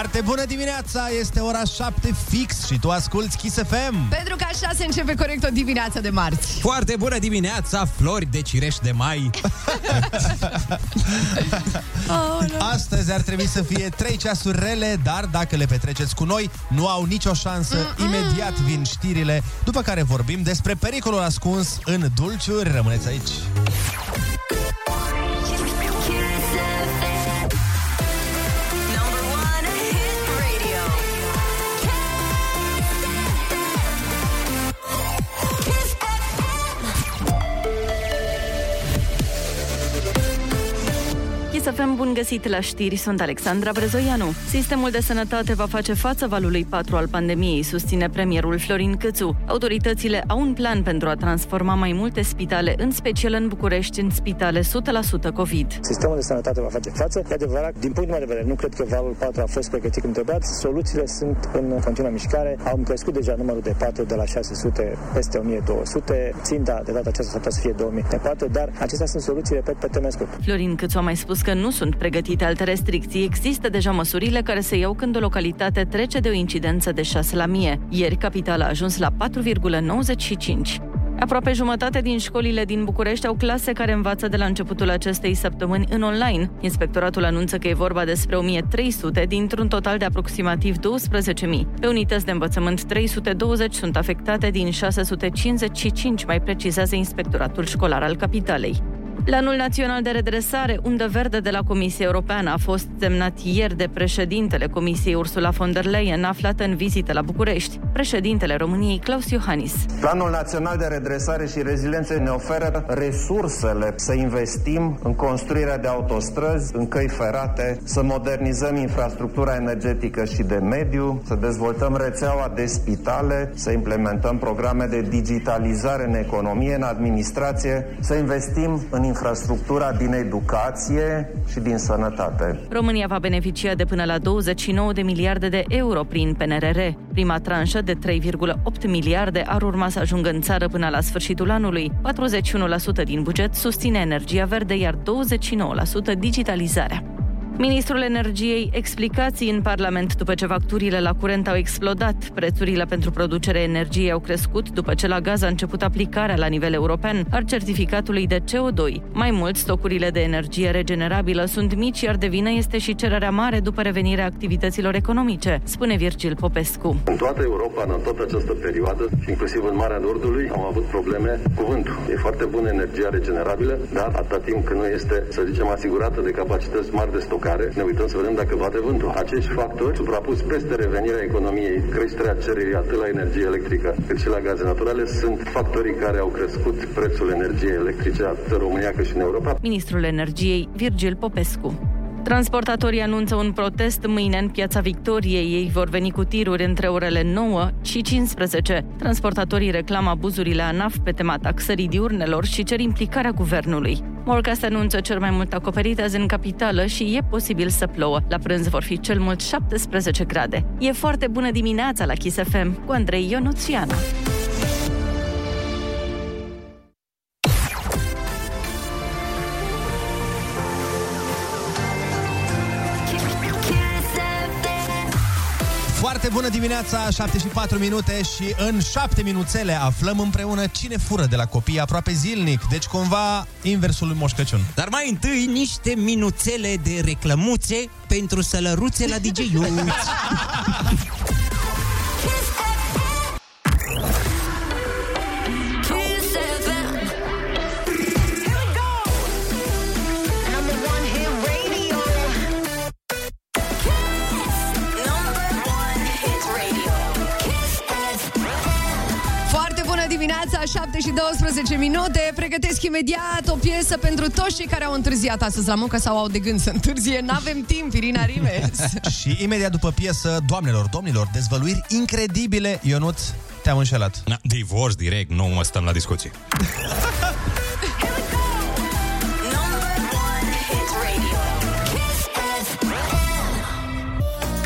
Foarte bună dimineața, este ora 7 fix și tu asculti Kiss FM. Pentru că așa se începe corect o dimineață de marți. Foarte bună dimineața, flori de cireș de mai. Astăzi ar trebui să fie 3 ceasuri rele, dar dacă le petreceți cu noi, nu au nicio șansă. Mm-mm. Imediat vin știrile, după care vorbim despre pericolul ascuns în dulciuri. Rămâneți aici. Să fim bun găsit la știri, sunt Alexandra Brezoianu. Sistemul de sănătate va face față valului 4 al pandemiei, susține premierul Florin Câțu. Autoritățile au un plan pentru a transforma mai multe spitale, în special în București, în spitale 100% COVID. Sistemul de sănătate va face față. E adevărat, din punctul meu de vedere, nu cred că valul 4 a fost pregătit cum trebuia. Soluțiile sunt în continuă mișcare. Au crescut deja numărul de 4 de la 600 peste 1200. Ținta de data aceasta s-ar putea să fie 2000 de 4, dar acestea sunt soluții, repet, pe termen scurt. Florin Câțu a mai spus că că nu sunt pregătite alte restricții, există deja măsurile care se iau când o localitate trece de o incidență de 6 la mie. Ieri, capitala a ajuns la 4,95. Aproape jumătate din școlile din București au clase care învață de la începutul acestei săptămâni în online. Inspectoratul anunță că e vorba despre 1300 dintr-un total de aproximativ 12.000. Pe unități de învățământ 320 sunt afectate din 655, mai precizează Inspectoratul Școlar al Capitalei. Planul Național de Redresare, undă verde de la Comisia Europeană, a fost semnat ieri de președintele Comisiei Ursula von der Leyen, aflată în vizită la București. Președintele României, Claus Iohannis. Planul Național de Redresare și Reziliență ne oferă resursele să investim în construirea de autostrăzi, în căi ferate, să modernizăm infrastructura energetică și de mediu, să dezvoltăm rețeaua de spitale, să implementăm programe de digitalizare în economie, în administrație, să investim în infrastructura din educație și din sănătate. România va beneficia de până la 29 de miliarde de euro prin PNRR. Prima tranșă de 3,8 miliarde ar urma să ajungă în țară până la sfârșitul anului. 41% din buget susține energia verde, iar 29% digitalizarea. Ministrul Energiei explicații în Parlament după ce facturile la curent au explodat. Prețurile pentru producerea energiei au crescut după ce la gaz a început aplicarea la nivel european al certificatului de CO2. Mai mult, stocurile de energie regenerabilă sunt mici, iar de vină este și cererea mare după revenirea activităților economice, spune Virgil Popescu. În toată Europa, în toată această perioadă, inclusiv în Marea Nordului, am avut probleme cu vântul. E foarte bună energia regenerabilă, dar atâta timp când nu este, să zicem, asigurată de capacități mari de stocare, care ne uităm să vedem dacă bate vântul. Acești factori, suprapus peste revenirea economiei, creșterea cererii atât la energie electrică cât și la gaze naturale, sunt factorii care au crescut prețul energiei electrice atât în România cât și în Europa. Ministrul Energiei, Virgil Popescu. Transportatorii anunță un protest mâine în Piața Victoriei. Ei vor veni cu tiruri între orele 9 și 15. Transportatorii reclamă abuzurile ANAF pe tema taxării diurnelor și cer implicarea guvernului. Morcast anunță cel mai mult acoperit azi în capitală și e posibil să plouă. La prânz vor fi cel mult 17 grade. E foarte bună dimineața la Kiss FM cu Andrei Ionuțiana. Bună dimineața, 7 și 4 minute și în 7 minuțele aflăm împreună cine fură de la copii aproape zilnic, deci cumva inversul lui Moș Crăciun. Dar mai întâi niște minuțele de reclămuțe pentru sălăruțe la dj dimineața, 7 și 12 minute. Pregătesc imediat o piesă pentru toți cei care au întârziat astăzi la muncă sau au de gând să întârzie. N-avem timp, Irina Rimes. și imediat după piesă, doamnelor, domnilor, dezvăluiri incredibile. Ionut, te-am înșelat. Na, divorț direct, nu mă stăm la discuții.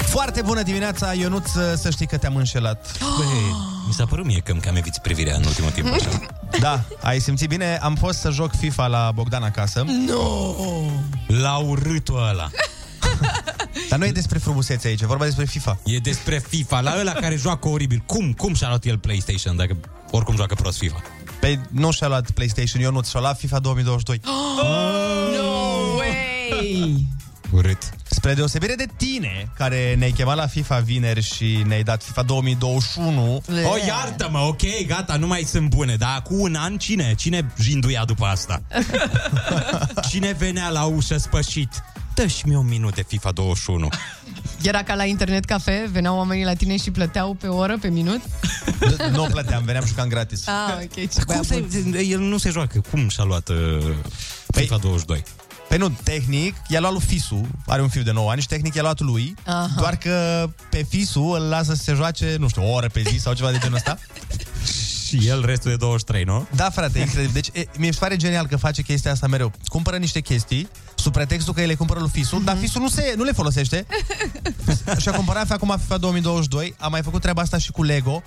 Foarte bună dimineața, Ionuț, să știi că te-am înșelat. Băi, mi s-a părut mie că îmi cam eviți privirea în ultimul timp așa. Da, ai simțit bine? Am fost să joc FIFA la Bogdan acasă. Nu! No. La urâtul ăla. Dar nu e despre frumusețe aici, e vorba despre FIFA. E despre FIFA, la ăla care joacă oribil. Cum? Cum și-a luat el PlayStation dacă oricum joacă prost FIFA? Păi nu și-a luat PlayStation, eu nu și-a luat FIFA 2022. No way! Urât. Spre deosebire de tine, care ne-ai chemat la FIFA vineri și ne-ai dat FIFA 2021, O, iartă-mă, ok, gata, nu mai sunt bune. Dar cu un an, cine? Cine jinduia după asta? cine venea la ușă spășit? Dă-și mi un minut de FIFA 21. Era ca la internet cafe, veneau oamenii la tine și plăteau pe oră, pe minut? nu o plăteam, veneam jucam gratis. Ah, ok. Ce Cum băiat se, bun. el nu se joacă. Cum și-a luat uh, FIFA 22? Păi nu, tehnic, i-a luat lui Fisu, are un fiu de 9 ani și tehnic i-a luat lui, Aha. doar că pe Fisu îl lasă să se joace, nu știu, o oră pe zi sau ceva de genul ăsta. Și el restul de 23, nu? Da, frate, incredibil. Deci e, mi se pare genial că face chestia asta mereu. Cumpără niște chestii, sub pretextul că el le cumpără lui Fisul, Mhm. dar Fisul nu, se, nu le folosește. și a cumpărat acum FIFA 2022, a mai făcut treaba asta și cu Lego.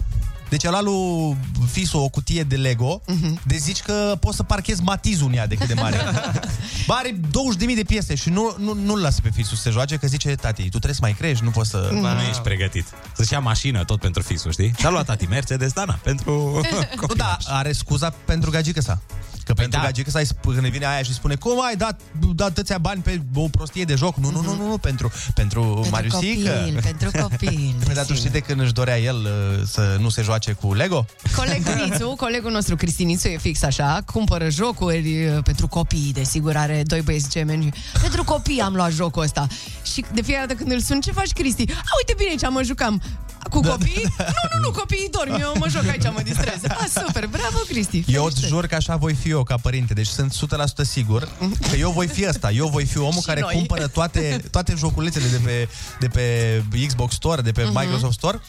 Deci a luat lui Fisul o cutie de Lego, Mhm. de zici că poți să parchezi matizul în ea de cât de mare. Ba, are 20.000 de piese și nu, nu, nu-l lasă pe Fisul să se joace, că zice, tati, tu trebuie să mai crești, nu poți să... Ba, nu ești pregătit. Să-și ia mașină tot pentru fisul, știi? Și-a luat tati Mercedes, da, na, pentru Nu, da, are scuza pentru gagică sa. Că pentru da. gagică sa, îi sp- când vine aia și spune Cum ai dat, dat atâția bani pe o prostie de joc? Nu, nu, nu, nu, nu pentru, pentru, Mariusică. copil, pentru copil. Păi, dar tu știi de când își dorea el uh, să nu se joace cu Lego? Colegul Nițu, colegul nostru Cristinițu e fix așa, cumpără jocuri uh, pentru copii, desigur are doi băieți gemeni. Pentru copii am luat jocul ăsta. Și de fiecare dată când îl sun, ce faci Cristi? A, uite bine ce mă jucam. Cu copii? Nu, nu, nu, copiii dorm, eu mă joc aici, mă distrez. A, super, bravo Cristi. Eu îți felicitări. jur că așa voi fi eu ca părinte, deci sunt 100% sigur că eu voi fi ăsta, eu voi fi omul Și care noi. cumpără toate, toate joculețele de pe, de pe Xbox Store, de pe Mhm. Microsoft Store,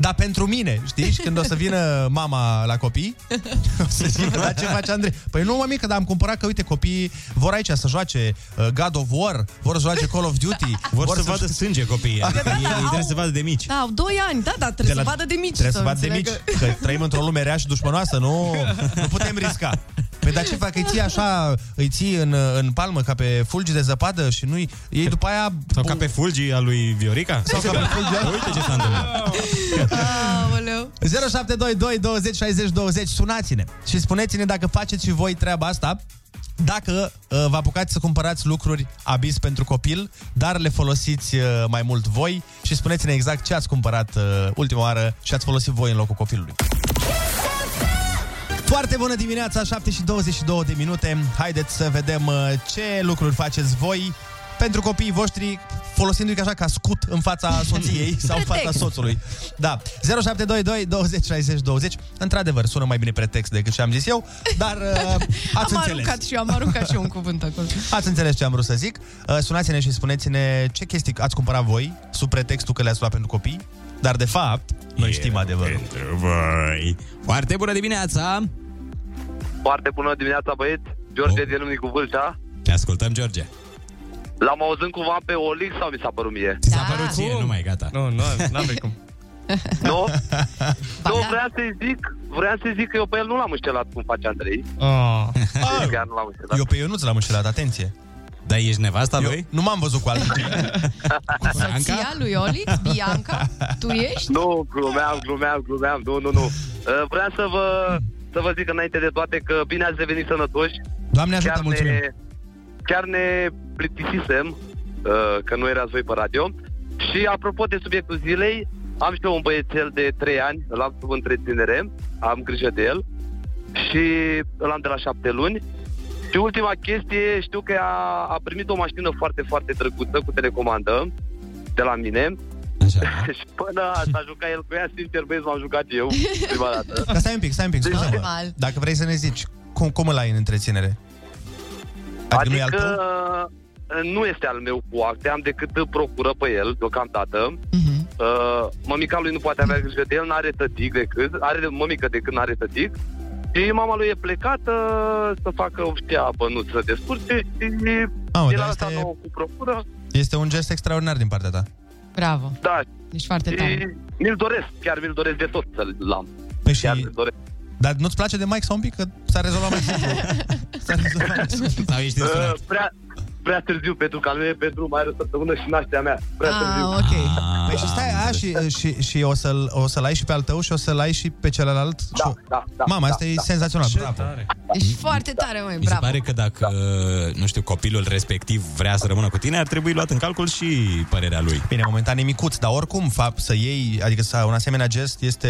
dar pentru mine, știi? Și când o să vină mama la copii, o să zică, dar ce face Andrei? Păi nu, mămică, dar am cumpărat că, uite, copiii vor aici să joace uh, God of War, vor să joace Call of Duty, Vor să vadă sânge copiii, adică ei, ei trebuie să vadă de mici. Da, au doi ani, da, da, trebuie să vadă de mici. Trebuie să vadă de mici, înțeleagă. că trăim într-o lume rea și dușmănoasă, nu, nu putem risca. Păi dar ce fac? Îi ții așa, îi ții în, în palmă ca pe fulgi de zăpadă și nu-i... Ei după aia... Sau ca pe fulgii a lui Viorica? Sau ca pe fulgi Uite ce s-a întâmplat. Aoleu. 0722 20 60 20 Sunați-ne și spuneți-ne dacă faceți și voi treaba asta dacă uh, vă apucați să cumpărați lucruri abis pentru copil, dar le folosiți uh, mai mult voi și spuneți-ne exact ce ați cumpărat uh, ultima oară și ați folosit voi în locul copilului. Foarte bună dimineața, 7 și 22 de minute. Haideți să vedem uh, ce lucruri faceți voi pentru copiii voștri folosindu-i așa ca scut în fața soției sau în fața Pretext. soțului. Da. 0722 20 60 20. Într-adevăr, sună mai bine pretext decât ce am zis eu, dar uh, ați Am înțeles. aruncat și eu, am aruncat și eu un cuvânt acolo. Ați înțeles ce am vrut să zic. Uh, Sunați-ne și spuneți-ne ce chestii ați cumpărat voi sub pretextul că le-ați luat pentru copii, dar de fapt, noi știm adevărul. Pentru voi. Foarte bună dimineața! Foarte bună dimineața, băieți. George din Râmnicu Vâlcea. Te ascultăm, George. L-am auzit cumva pe Olix sau mi s-a părut mie? Ți s-a Da. părut ție, nu mai gata. Nu, nu, n-avem cum. Nu? Ba, nu, da. vreau să-i zic, vreau să-i zic că eu pe el nu l-am înșelat cum face Andrei. Oh. Deci chiar nu l-am înșelat. Eu pe eu nu-ți l-am înșelat, atenție. Dar ești nevasta Eu lui? nu m-am văzut cu altul. Soția lui Olix, Bianca, tu ești? Nu, glumeam, glumeam, glumeam, nu, nu, nu. Uh, Vreau să vă, să vă zic înainte de toate că bine ați revenit sănătoși. Doamne ajută, Chiar mulțumim. ne, chiar ne plictisisem uh, că nu erați voi pe radio. Și apropo de subiectul zilei, am și eu un băiețel de 3 ani, îl am sub întreținere, am grijă de el și îl am de la 7 luni. Și ultima chestie, știu că a, a primit o mașină foarte, foarte drăguță cu telecomandă de la mine Așa. și până s-a jucat el cu ea, sincer, băieți, m-am jucat eu prima dată. Dar stai un pic, stai un pic, Deci, scuze-mă. normal. Dacă vrei să ne zici, cum, cum îl ai în întreținere? Adică, nu e al Adică tău? nu este al meu cu acte, am decât procură pe el deocamdată. Mhm. Uh, mămica lui nu poate avea grijă de el, n-are tătic decât, are mămică decât n-are tătic. Și mama lui e plecată să facă știa bănuți să descurce și Mamă, el dar a lăsat este- nouă cu procură. Este un gest extraordinar din partea ta. Bravo, Da, ești foarte tare. și mi-l doresc, chiar mi-l doresc de tot să-l am. Păi Chiar și... mi-l doresc. Dar nu-ți place de Mike sau un pic? Că s-a rezolvat mai simplu. S-a rezolvat mai simplu. Sau ești Uh, însurat? prea, prea târziu pentru că al meu e pentru mai are o săptămână și nașterea mea. Prea târziu. Ah, ok. Păi și stai, a, și, și, și o, să-l, o să-l ai și pe al tău și o să-l ai și pe celălalt? Da, Și- da, da, Mama, da, asta e da. senzațional, bravo. Ești foarte tare, măi, Mi se bravo. pare că dacă, nu știu, copilul respectiv vrea să rămână cu tine, ar trebui luat în calcul și părerea lui. Bine, momentan e micuț, dar oricum, fapt, să iei, adică să un asemenea gest este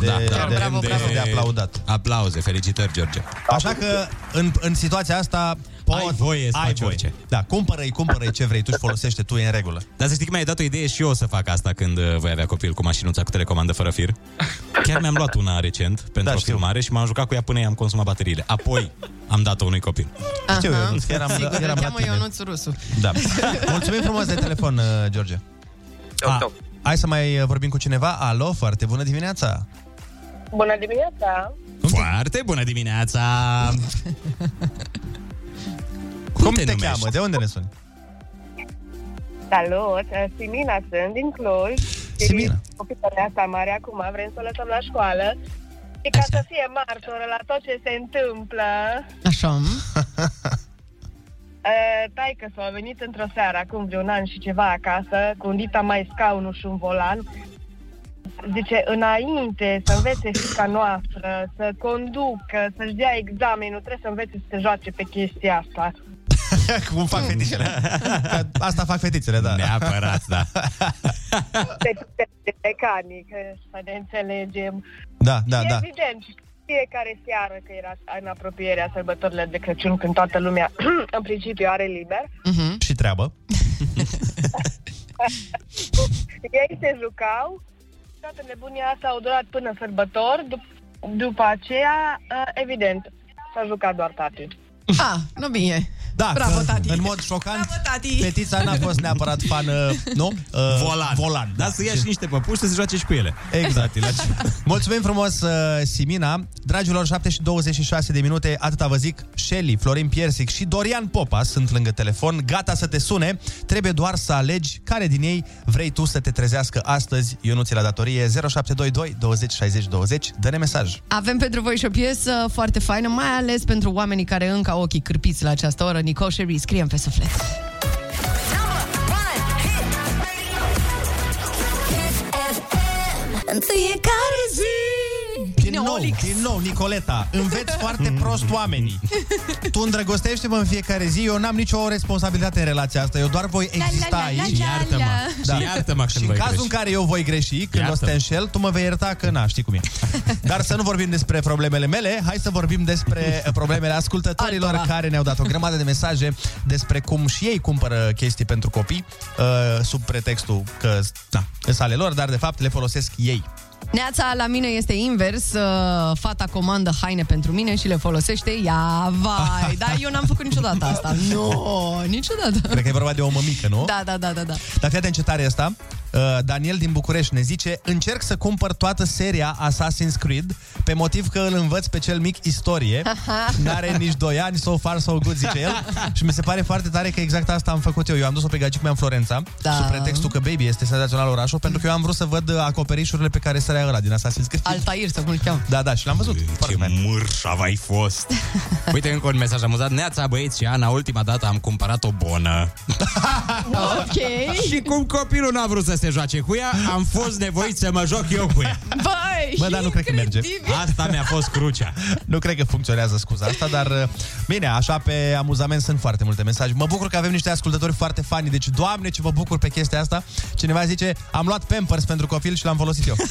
de, Da, da, de, bravo, de, bravo. de aplaudat. Aplauze, felicitări, George. Așa că, în, în situația asta, poți, Ai voie să ai faci voie. orice. Da, cumpără-i, cumpără-i ce vrei tu și folosește tu, e în regulă. Dar să știi că mi-ai dat o idee și eu o să fac asta când uh, voi avea copil cu mașinuța cu telecomandă fără fir. Chiar mi-am luat una recent pentru Da, o știu. filmare și m-am jucat cu ea până i-am consumat bateriile. Apoi am dat-o unui copil. Știu Aha. eu, Ionuț, eram, Sigur, îl eram la cheamă tine. Ionuț Rusu. Da. Mulțumim frumos de telefon, uh, George. Ceau, A, ceau. hai să mai uh, vorbim cu cineva. Alo, foarte bună dimineața! Bună dimineața! Foarte bună dimineața! Cum, te, numești? cheamă? De unde ne suni? Salut! Simina sunt din Cluj. Simina. Și Copilul asta mare acum vrem să o lăsăm la școală. Și ca Așa. să fie martoră la tot ce se întâmplă, Așa. taică s a venit într-o seară, acum vreun an și ceva acasă, cu un dita mai scaunul și un volan. Zice, înainte să învețe fica noastră, să conducă, să-și dea examenul, trebuie să învețe să se joace pe chestia asta. Cum fac fetițele? Că Asta fac fetițele, da. Neapărat, da. Pe, pe, pe mecanică, să ne înțelegem. Da, da, și da. evident, fiecare seară că era în apropierea sărbătorile de Crăciun, când toată lumea, în principiu, are liber, Mhm. Și treabă. ei se jucau, toată nebunia asta au durat până sărbători, dup- după aceea, uh, evident, s-a jucat doar tati. Ah, nu bine. Da, Bravo, că, tati. în mod șocant, Bravo, tati. fetița n-a fost neapărat fan, uh, nu? Uh, Volan. Volan. Da, să ia și niște păpuși să se joace și cu ele. Exact. Mulțumim frumos, uh, Simina. Dragilor, 7 și 26 de minute, atâta vă zic. Shelly, Florin Piersic și Dorian Popa sunt lângă telefon, gata să te sune. Trebuie doar să alegi care din ei vrei tu să te trezească astăzi. Ionuț la datorie 0722 20 60 20. Dă-ne mesaj. Avem pentru voi și o piesă foarte faină, mai ales pentru oamenii care încă au ochii cârpiți la această oră. Nicole Sherry, scriem pe suflet. În fiecare zi Din nou, din nou, Nicoleta, înveți foarte prost oamenii. Tu îndrăgostește-mă în fiecare zi, eu n-am nicio responsabilitate în relația asta, eu doar voi exista aici. Iartă-mă. Și iartă-mă când Și în voi cazul greși. în care eu voi greși, când o să te Iartă-mă. înșel, tu mă vei ierta că na, știi cum e. Dar să nu vorbim despre problemele mele, hai să vorbim despre problemele ascultătorilor Altora. care ne-au dat o grămadă de mesaje despre cum și ei cumpără chestii pentru copii, uh, sub pretextul că na, sunt ale lor, dar de fapt le folosesc ei. Neața, la mine este invers. uh, Fata comandă haine pentru mine și le folosește ea. Vai, dar eu n-am făcut niciodată asta. Nu, no, niciodată. Cred că e vorba de o mămică, nu? Da, da, da, da, da. Dar fii atent ce tare e asta. Uh, Daniel din București ne zice Încerc să cumpăr toată seria Assassin's Creed Pe motiv că îl învăț pe cel mic istorie N-are nici 2 ani, so far so good, zice el Și mi se pare foarte tare că exact asta am făcut eu Eu am dus-o pe gagic mea în Florența Da. Sub pretextul că baby este senzațional orașul Pentru că eu am vrut să văd uh, acoperișurile pe care sărea ăla din Assassin's Creed Altair, sau cum îl cheamă. Da, da, și l-am văzut Foarte Ce fain. mârșav ai fost! Uite încă un mesaj amuzat. Neața, băieți și Ana, ultima dată am cumpărat o bonă. Ok. și cum copilul n-a vrut să se joace cu ea, am fost nevoit să mă joc eu cu ea. Băi, Bă, dar nu cred că merge Asta mi-a fost crucea. Nu cred că funcționează scuza asta, dar uh, bine, așa pe amuzament sunt foarte multe mesaje. Mă bucur că avem niște ascultători foarte fani, deci doamne ce mă bucur pe chestia asta. Cineva zice, am luat Pampers pentru copil și l-am folosit eu.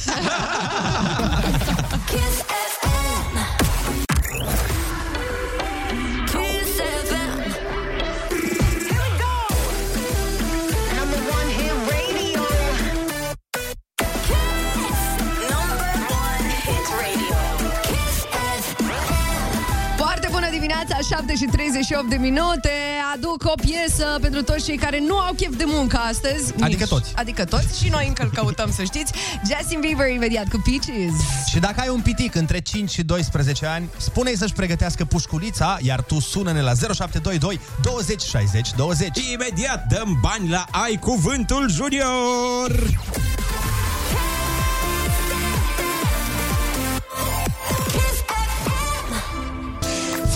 dimineața, 7 și 38 de minute. Aduc o piesă pentru toți cei care nu au chef de muncă astăzi. Adică toți. Adică toți și noi încă îl căutăm, să știți. Justin Bieber imediat cu Peaches. și dacă ai un pitic între 5 și 12 ani, spune-i să-și pregătească pușculița, iar tu sună-ne la 0722 20 60 20. Imediat dăm bani la Ai Cuvântul Junior!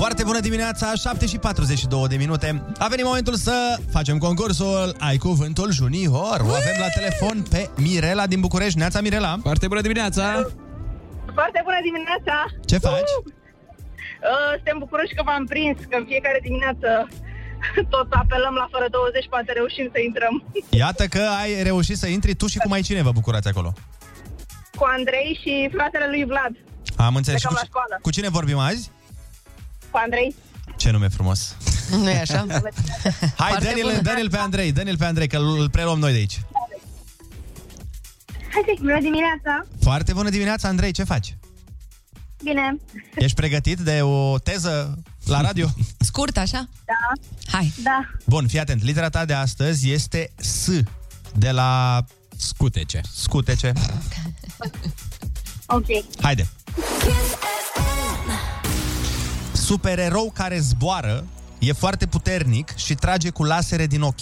Foarte bună dimineața, 7 și 42 de minute. A venit momentul să facem concursul Ai Cuvântul Junior. O avem la telefon pe Mirela din București. Neața, Mirela. Foarte bună dimineața! Foarte bună dimineața! Ce faci? Uh, suntem bucuroși că v-am prins, că în fiecare dimineață tot apelăm la fără 20, poate reușim să intrăm. Iată că ai reușit să intri tu și cu mai cine vă bucurați acolo. Cu Andrei și fratele lui Vlad. Am înțeles. Și Plecăm cu, la școală. cu cine vorbim azi? Cu Andrei. Ce nume frumos. nu e așa? Hai, Foarte dă-l, bună. dă-l pe Andrei, dă-l pe Andrei, că îl preluăm noi de aici. Hai bună dimineața! Foarte bună dimineața, Andrei, ce faci? Bine. Ești pregătit de o teză la radio? Scurt, așa? Da. Hai. Da. Bun, fii atent. Litera ta de astăzi este S, de la... Scutece. Scutece. Ok. Haide. Supererou care zboară, e foarte puternic și trage cu lasere din ochi.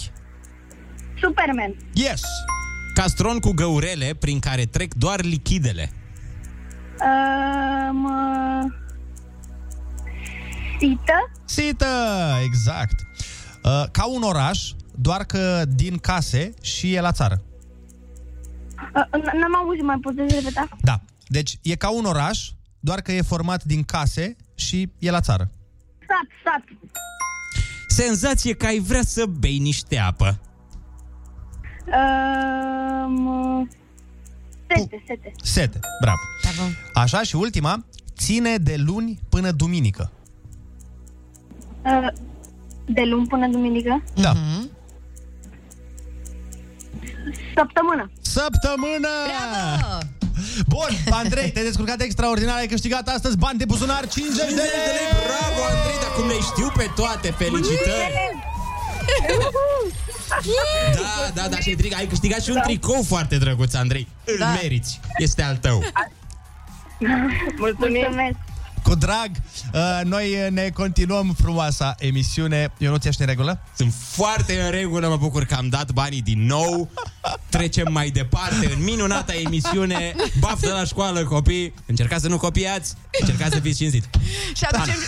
Superman. Yes! Castron cu găurele prin care trec doar lichidele. Um, uh, Sită. Sită, exact. Uh, ca un oraș, doar că din case și e la țară. Uh, n- N-am auzit, mai puteți repeta? Da. Deci e ca un oraș, doar că e format din case și e la țară. Sat, sat. Senzație că ai vrea să bei niște apă. Um, uh, sete, sete. Sete, bravo. Așa și ultima, ține de luni până duminică. Uh, de luni până duminică. Da. Săptămână. Săptămână! Bun, Andrei, te-ai descurcat extraordinar, ai câștigat astăzi bani de buzunar 50 de lei! Bravo, Andrei, dar cum le știu pe toate, felicitări! Da, da, da, și ai- ai câștigat și un tricou foarte drăguț, Andrei. Îl Da. meriți, este al tău. Mulțumesc. Cu drag, uh, noi ne continuăm frumoasa emisiune. Eu nu ți ești în regulă? Sunt foarte în regulă, mă bucur că am dat banii din nou. Trecem mai departe în minunata emisiune. Baftă la școală, copii. Încercați să nu copiați, încercați să fiți cinstit. Și aducem...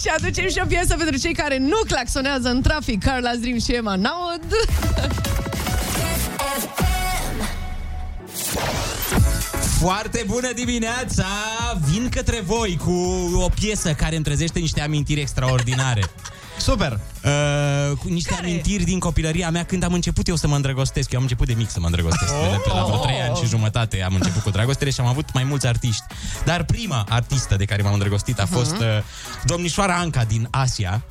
și aducem și o piesă pentru cei care nu claxonează în trafic. Carla's Dream și Emma Naud. Foarte bună dimineața! Vin către voi cu o piesă care îmi trezește niște amintiri extraordinare. Super! Uh, cu niște care? amintiri din copilăria mea când am început eu să mă îndrăgostesc. Eu am început de mic să mă îndrăgostesc. Oh! De pe la vreo 3 ani și jumătate am început cu dragostele și am avut mai mulți artiști. Dar prima artistă de care m-am îndrăgostit a fost uh, domnișoara Anca din Asia.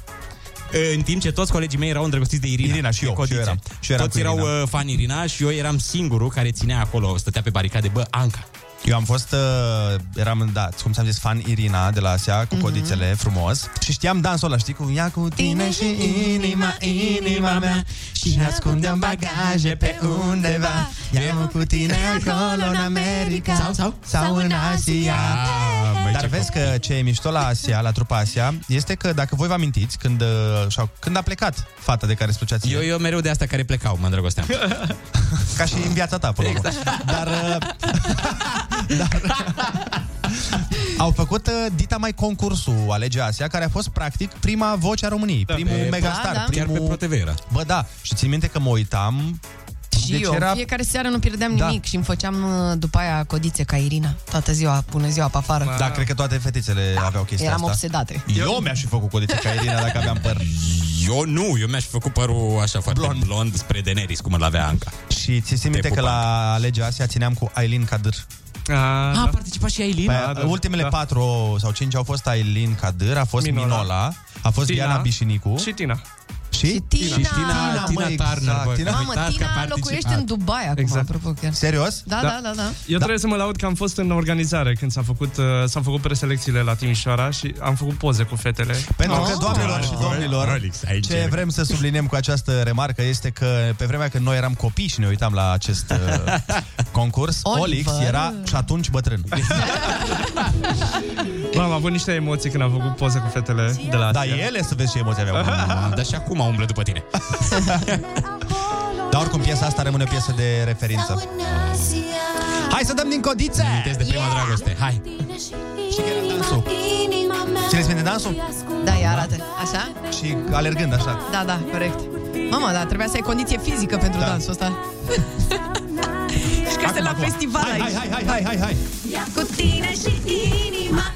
Uh, În timp ce toți colegii mei erau îndrăgostiți de Irina. Irina și de eu, Codițe. și eu eram. Și eu eram toți cu erau Irina. uh, fan Irina și eu eram singurul care ținea acolo, stătea pe baricade. Bă, Anca, Eu am fost, uh, eram, da, cum ți-am zis, fan Irina de la Asia, Mhm. cu codițele frumos. Și știam dansul ăla, știi, cu ia cu tine și inima, inima mea Și ascunde în bagaje pe undeva Ia cu tine acolo în America Sau, sau? Sau în Asia băi, Dar ce vezi că ce e mișto la Asia, la trupa Asia Este că dacă voi vă amintiți Când, uh, sau, când a plecat fata de care îți plăcea ție eu, eu mereu de asta care plecau, mă îndrăgosteam. Ca și în viața ta, până la urmă. Exact. Dar, uh, dar au făcut uh, Dita mai concursul Alege Asia, care a fost practic prima voce a României, Da, primul pe- megastar. Da, da. Primul... Chiar pe ProTV era. Bă, da. Și țin minte că mă uitam Și Deci eu, era- fiecare seară nu pierdeam Da. nimic și îmi făceam uh, după aia codițe ca Irina. Toată ziua, bună ziua pe afară. Da, cred că toate fetițele aveau chestia Eram asta. obsedate. Eu mi-aș fi făcut codițe ca Irina dacă aveam păr. Eu nu, eu mi-aș fi făcut părul așa foarte blond, blond spre Daenerys, cum îl avea Anca. Și ți țin minte că pupam. la Alege Asia țineam cu Aileen Kadir. A, A, a participat și Aileen? Pe, Da, da, ultimele da. patru sau cinci au fost Aileen Kadir, a fost Minola, Minola, a fost Tina Diana Bișinicu Și Tina. Și, Și Tina. Și Tina, Tina, măi, Turner, exact, bă, Tina. că Mamă, uitați că a Tina participat. locuiește în Dubai acum, Exact. apropo chiar. Serios? Da, Da. da, da, da. Eu trebuie să mă laud că am fost în organizare când s-a făcut, uh, s-au făcut preselecțiile la Timișoara și am făcut poze cu fetele. Pentru Oh. că, doamnelor și domnilor, Alex, aici ce e. vrem să subliniem cu această remarcă este că pe vremea când noi eram copii și ne uitam la acest uh, concurs, Oliver. Olix era și atunci bătrân. Mamă, am avut niște emoții când am făcut poze cu fetele de la Da, ele să vezi ce emoții aveau. Dar și acum umblă după tine. Dar oricum, piesa asta rămâne o piesă de referință. Hai să dăm din codițe! Amintesc de prima dragoste, hai! Și chiar în dansul. Țineți minte dansul? Da, ia arată. Așa? Și alergând așa. Da, da, corect. Mama, da, trebuia să ai condiție fizică pentru da. dansul ăsta. și că acum, la festival hai, aici. Hai, hai, hai, hai, hai, hai. Cu tine și inima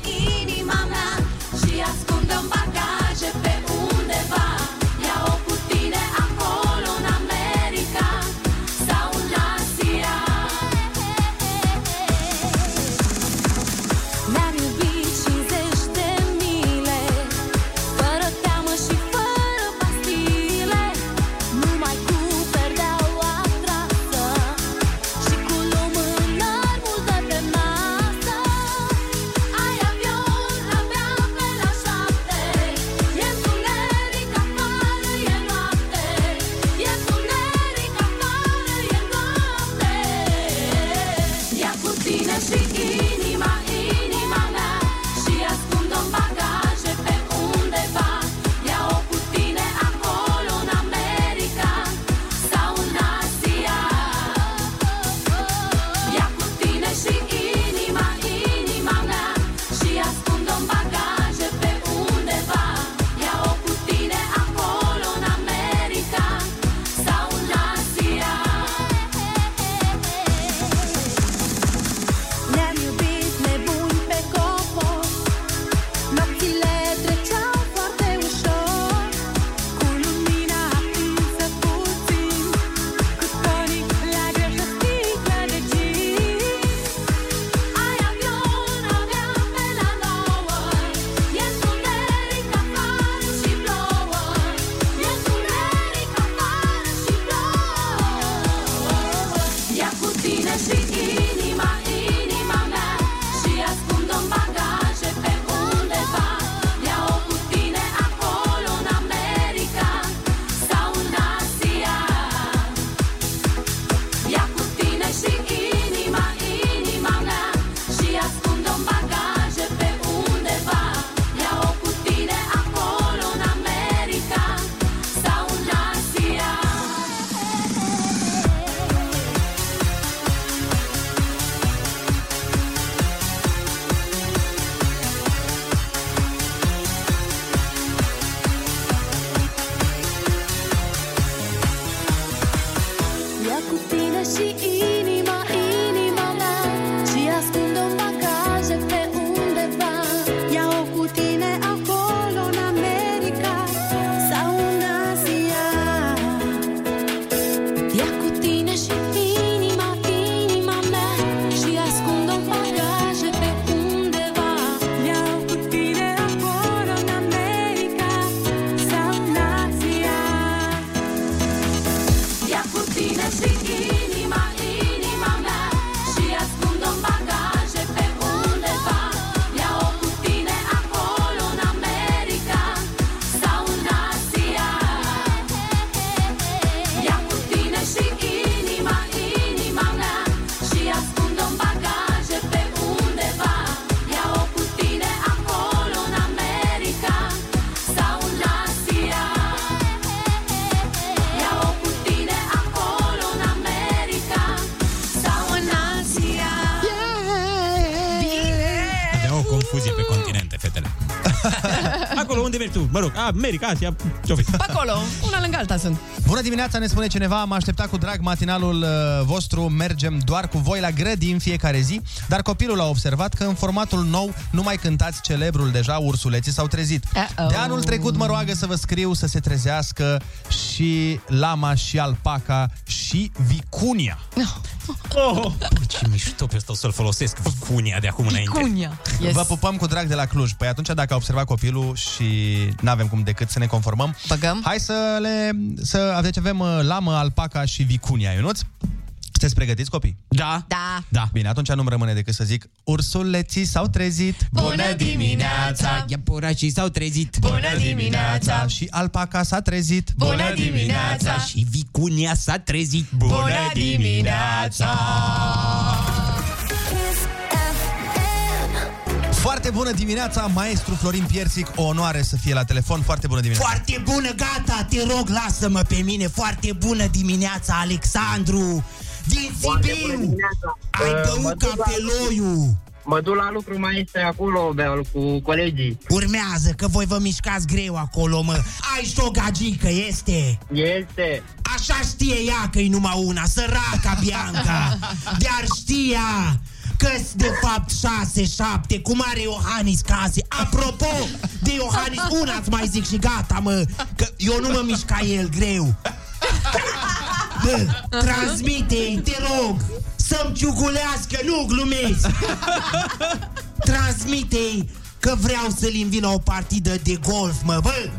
mă rog, America, Asia, ce fi. Pe acolo, una lângă alta sunt. Bună dimineața, ne spune cineva, am așteptat cu drag matinalul uh, vostru, mergem doar cu voi la grădini în fiecare zi, dar copilul a observat că în formatul nou nu mai cântați celebrul deja, ursuleții s-au trezit. Uh-oh. De anul trecut mă roagă să vă scriu să se trezească și lama și alpaca și vicunia. Oh. Ce mișto pe ăsta o să-l folosesc vicunia de acum înainte. Vicunia. Yes. Vă pupăm cu drag de la Cluj. Păi atunci, dacă a observat copilul și nu avem cum decât să ne conformăm, Băgăm. hai să le... Să, deci avem uh, lamă, alpaca și vicunia, Ionuț. Sunteți pregătiți, copii? Da. Da. da. Bine, atunci nu-mi rămâne decât să zic Ursuleții s-au trezit Bună dimineața Iepurașii s-au trezit Bună dimineața Și alpaca s-a trezit Bună dimineața Și vicunia s-a trezit Bună dimineața Foarte bună dimineața, maestru Florin Piersic, o onoare să fie la telefon. Foarte bună dimineața. Foarte bună, gata, te rog, lasă-mă pe mine. Foarte bună dimineața, Alexandru. Din Sibiu. Ai ă, băut uh, capeloiul. Mă duc la lucru, mai este acolo, bel cu colegii. Urmează, că voi vă mișcați greu acolo, mă. Ai și o gagică, este? Este. Așa știe ea că-i numai una, săraca Bianca. Dar știa că de fapt șase, șapte, cum are Iohannis case. Apropo de Iohannis, una îți mai zic și gata, mă, că eu nu mă mișc ca el greu. Bă, transmite te rog, să-mi ciugulească, nu glumesc. transmite că vreau să-l invit la o partidă de golf, mă, bă.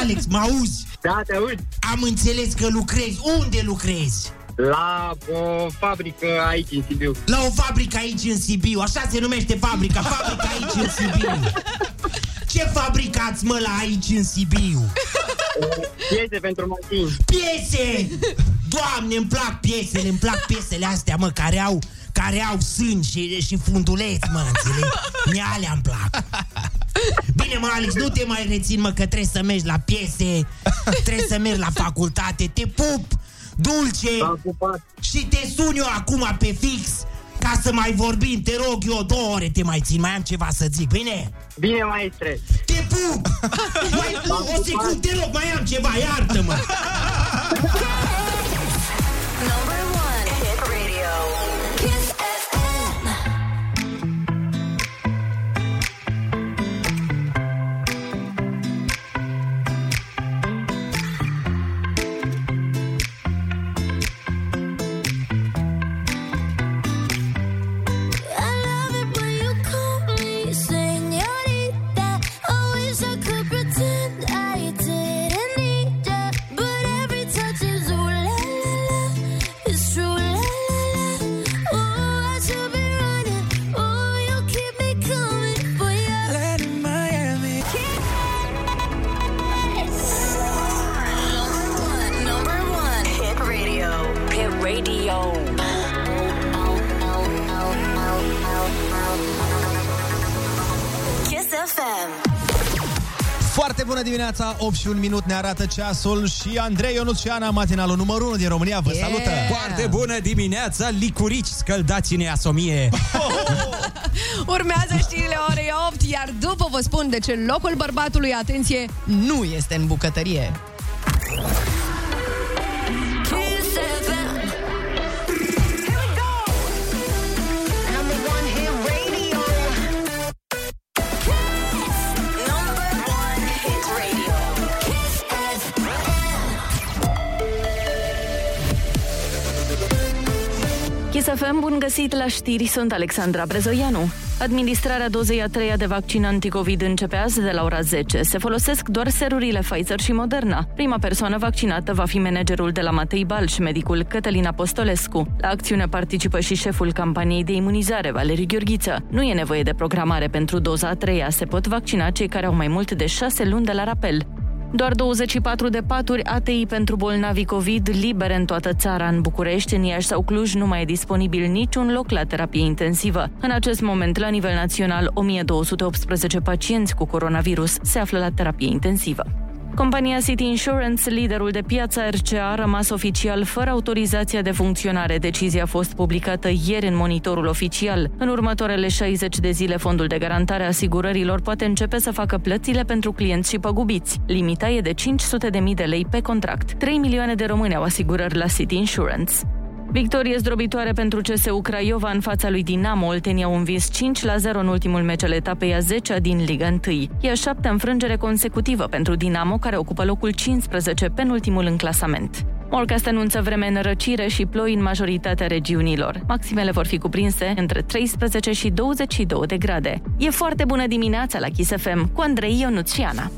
Alex, mă auzi? Da, te aud. Am înțeles că lucrezi. Unde lucrezi? La o fabrică aici, în Sibiu. La o fabrică aici în Sibiu, așa se numește fabrica, fabrica aici în Sibiu. Ce fabricați, mă, la aici în Sibiu? Piese pentru mașini. Piese! Doamne, îmi plac piesele, îmi plac piesele astea, mă, care au, care au sânge și, și funduleți, mă, înțelegi? Mie alea îmi plac. Bine, mă, Alex, nu te mai rețin, mă, că trebuie să mergi la piese, trebuie să mergi la facultate, te pup, dulce, și te sun eu acum pe fix ca să mai vorbim, te rog eu două ore te mai țin, mai am ceva să zic, bine? Bine, maestre. Te pup! Mai, nu, o secundă, te rog, mai am ceva, iartă-mă! dimineața, 8 și un minut ne arată ceasul și Andrei Ionuțiana, matinalul numărul 1 din România, vă Yeah. salută! Foarte bună dimineața, licurici, scăldați-ne asomie! Urmează știrile orei 8, iar după vă spun de ce locul bărbatului, atenție, nu este în bucătărie. Kiss FM, bun găsit la știri, sunt Alexandra Brezoianu. Administrarea dozei a treia de vaccin anticovid începe azi de la ora 10. Se folosesc doar serurile Pfizer și Moderna. Prima persoană vaccinată va fi managerul de la Matei Balș, medicul Cătălin Apostolescu. La acțiune participă și șeful campaniei de imunizare, Valeriu Gheorghiță. Nu e nevoie de programare pentru doza a treia, se pot vaccina cei care au mai mult de 6 luni de la rapel. Doar 24 de paturi ATI pentru bolnavi COVID libere în toată țara. În București, în Iași sau Cluj nu mai e disponibil niciun loc la terapie intensivă. În acest moment, la nivel național, 1218 pacienți cu coronavirus se află la terapie intensivă. Compania City Insurance, liderul de piață RCA, a rămas oficial fără autorizația de funcționare. Decizia a fost publicată ieri în monitorul oficial. În următoarele 60 de zile, fondul de garantare a asigurărilor poate începe să facă plățile pentru clienți și păgubiți. Limita e de 500.000 de lei pe contract. 3 milioane de români au asigurări la City Insurance. Victorie zdrobitoare pentru CSU Craiova în fața lui Dinamo. Oltenii au învins 5 la 0 în ultimul meci al etapei a 10 din Liga 1. E a șaptea înfrângere consecutivă pentru Dinamo, care ocupă locul 15, penultimul în clasament. Morcast anunță vreme în răcire și ploi în majoritatea regiunilor. Maximele vor fi cuprinse între 13 și 22 de grade. E foarte bună dimineața la Kiss FM cu Andrei Ionuțiana.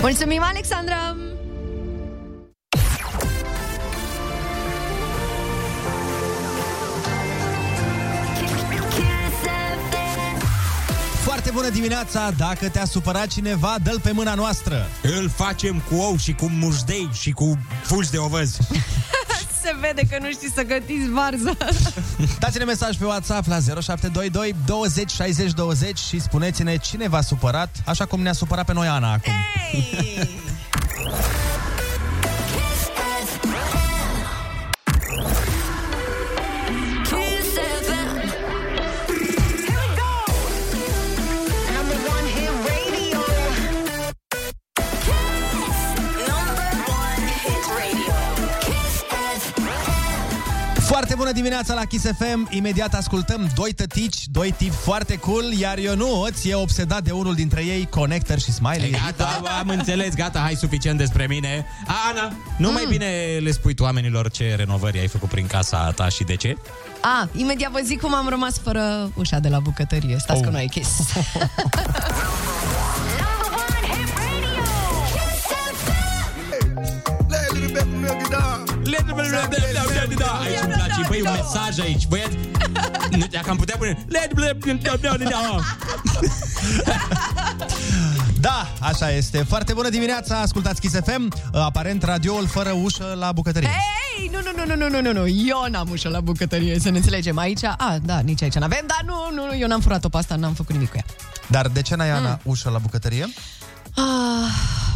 Mulțumim, Alexandra! Foarte bună dimineața! Dacă te-a supărat cineva, dă-l pe mâna noastră! Îl facem cu ou și cu mușdei și cu fulgi de ovăz. Se vede că nu știi să gătiți varză. Dați-ne mesaj pe WhatsApp la 0722 20 60 20 și spuneți-ne cine v-a supărat, așa cum ne-a supărat pe noi Ana acum. Kiss bună dimineața la Kiss FM. Imediat ascultăm doi tătici, doi tipi foarte cool, iar Ionuț e obsedat de unul dintre ei, Connector și Smiley. Gata, am înțeles, gata, hai suficient despre mine. A, Ana, nu mai bine le spui tu oamenilor ce renovări ai făcut prin casa ta și de ce? A, imediat vă zic cum am rămas fără ușa de la bucătărie. Stați Oh. cu noi, Kiss. Aici îmi place, băi, un mesaj aici, băieți. Nu, Dacă am putea pune... Da, așa este. Foarte bună dimineața, ascultați Kiss FM. Aparent, radioul fără ușă la bucătărie. Ei, nu, nu, nu, nu, nu, nu, nu, eu n-am ușă la bucătărie, să ne înțelegem. Aici, a, da, nici aici n-avem, dar nu, nu, nu, eu n-am furat-o pe asta, n-am făcut nimic cu ea. Dar de ce n-ai, Ana, ușă la bucătărie? Ah,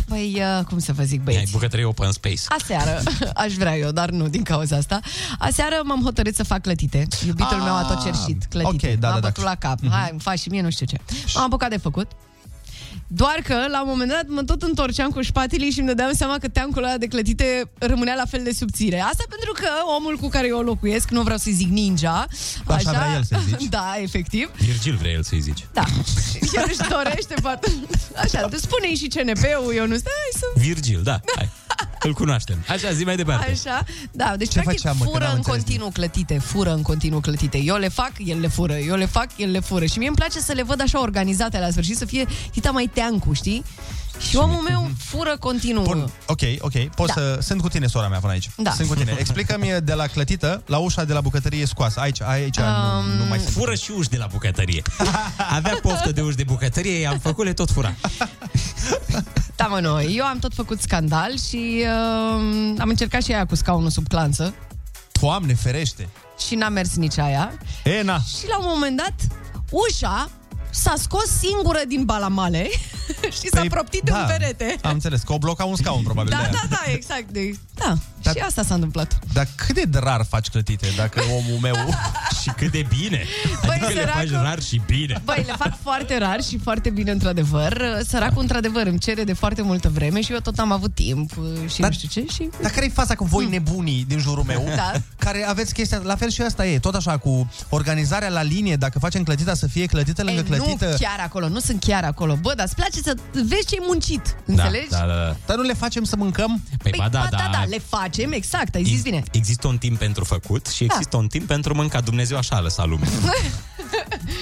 păi, uh, cum să vă zic, Ai băieți? bucătărie open space. Aseară, aș vrea eu, dar nu din cauza asta. Aseară m-am hotărât să fac clătite. Iubitul meu a tot cerșit clătite. ok, da, M-a da, da. bătut la cap. Mhm. Hai, îmi faci și mie nu știu ce. M-am apucat de făcut. Doar că, la un moment dat, mă tot întorceam cu șpatilii și îmi dădeam seama că teancul ăla de clătite rămânea la fel de subțire. Asta pentru că omul cu care eu locuiesc, nu vreau să-i zic ninja, Așa vrea el să-i zici. da, efectiv, Virgil vrea el să-i zici. da. El își dorește foarte... Așa, spune-i și CNP-ul, eu nu stai să... Virgil, da, hai. Îl cunoaștem. Așa, zi mai departe. Așa, da, deci Ce practic făceam, mă, că fură n-am în înțeles continuu clătite, fură în continuu clătite. Eu le fac, el le fură, eu le fac, el le fură. Și mie îmi place să le văd așa organizate la sfârșit, să fie tita mai teancu, știi? Și omul meu fură continuu. Bun, ok, ok. Poți Da. să... Sunt cu tine, sora mea, până aici. Da. Sunt cu tine. Explică-mi de la clătită la ușa de la bucătărie scoasă. Aici, aici Um, nu, nu mai sunt. Fură și uși de la bucătărie. Avea poftă de uși de bucătărie, i-am făcut, le tot fura. Da, mă, nu. Eu am tot făcut scandal și uh, am încercat și aia cu scaunul sub clanță. Doamne, ferește! Și n-a mers nici aia. E, na. Și la un moment dat, ușa s-a scos singură din balamale și s-a proptit de un perete. Păi, da, Am înțeles, că o bloca un scaun, probabil. Da, de aia. da, da, exact. De... Da, și asta s-a întâmplat. Dar cât de rar faci clătite, dacă omul meu... și cât de bine. Băi, adică le săracul- faci rar și bine. Băi, le fac foarte rar și foarte bine, într-adevăr. Săracul, într-adevăr, îmi cere de foarte multă vreme și eu tot am avut timp uh, și Dar- nu știu ce. Și... Dar care e faza cu voi nebunii din jurul meu? Da. Care aveți chestia, la fel și asta e, tot așa, cu organizarea la linie, dacă facem clătita să fie clătită lângă Ei, clătită. Nu chiar acolo, nu sunt chiar acolo. Bă, dar îți place să vezi ce-ai muncit, înțelegi? Da, da, da. Dar nu le facem să mâncăm? Păi, ba da, da, da. da, le facem, exact, ai zis bine. Există un timp pentru făcut și Da. există un timp pentru mâncat. Dumnezeu așa a lăsat lumea.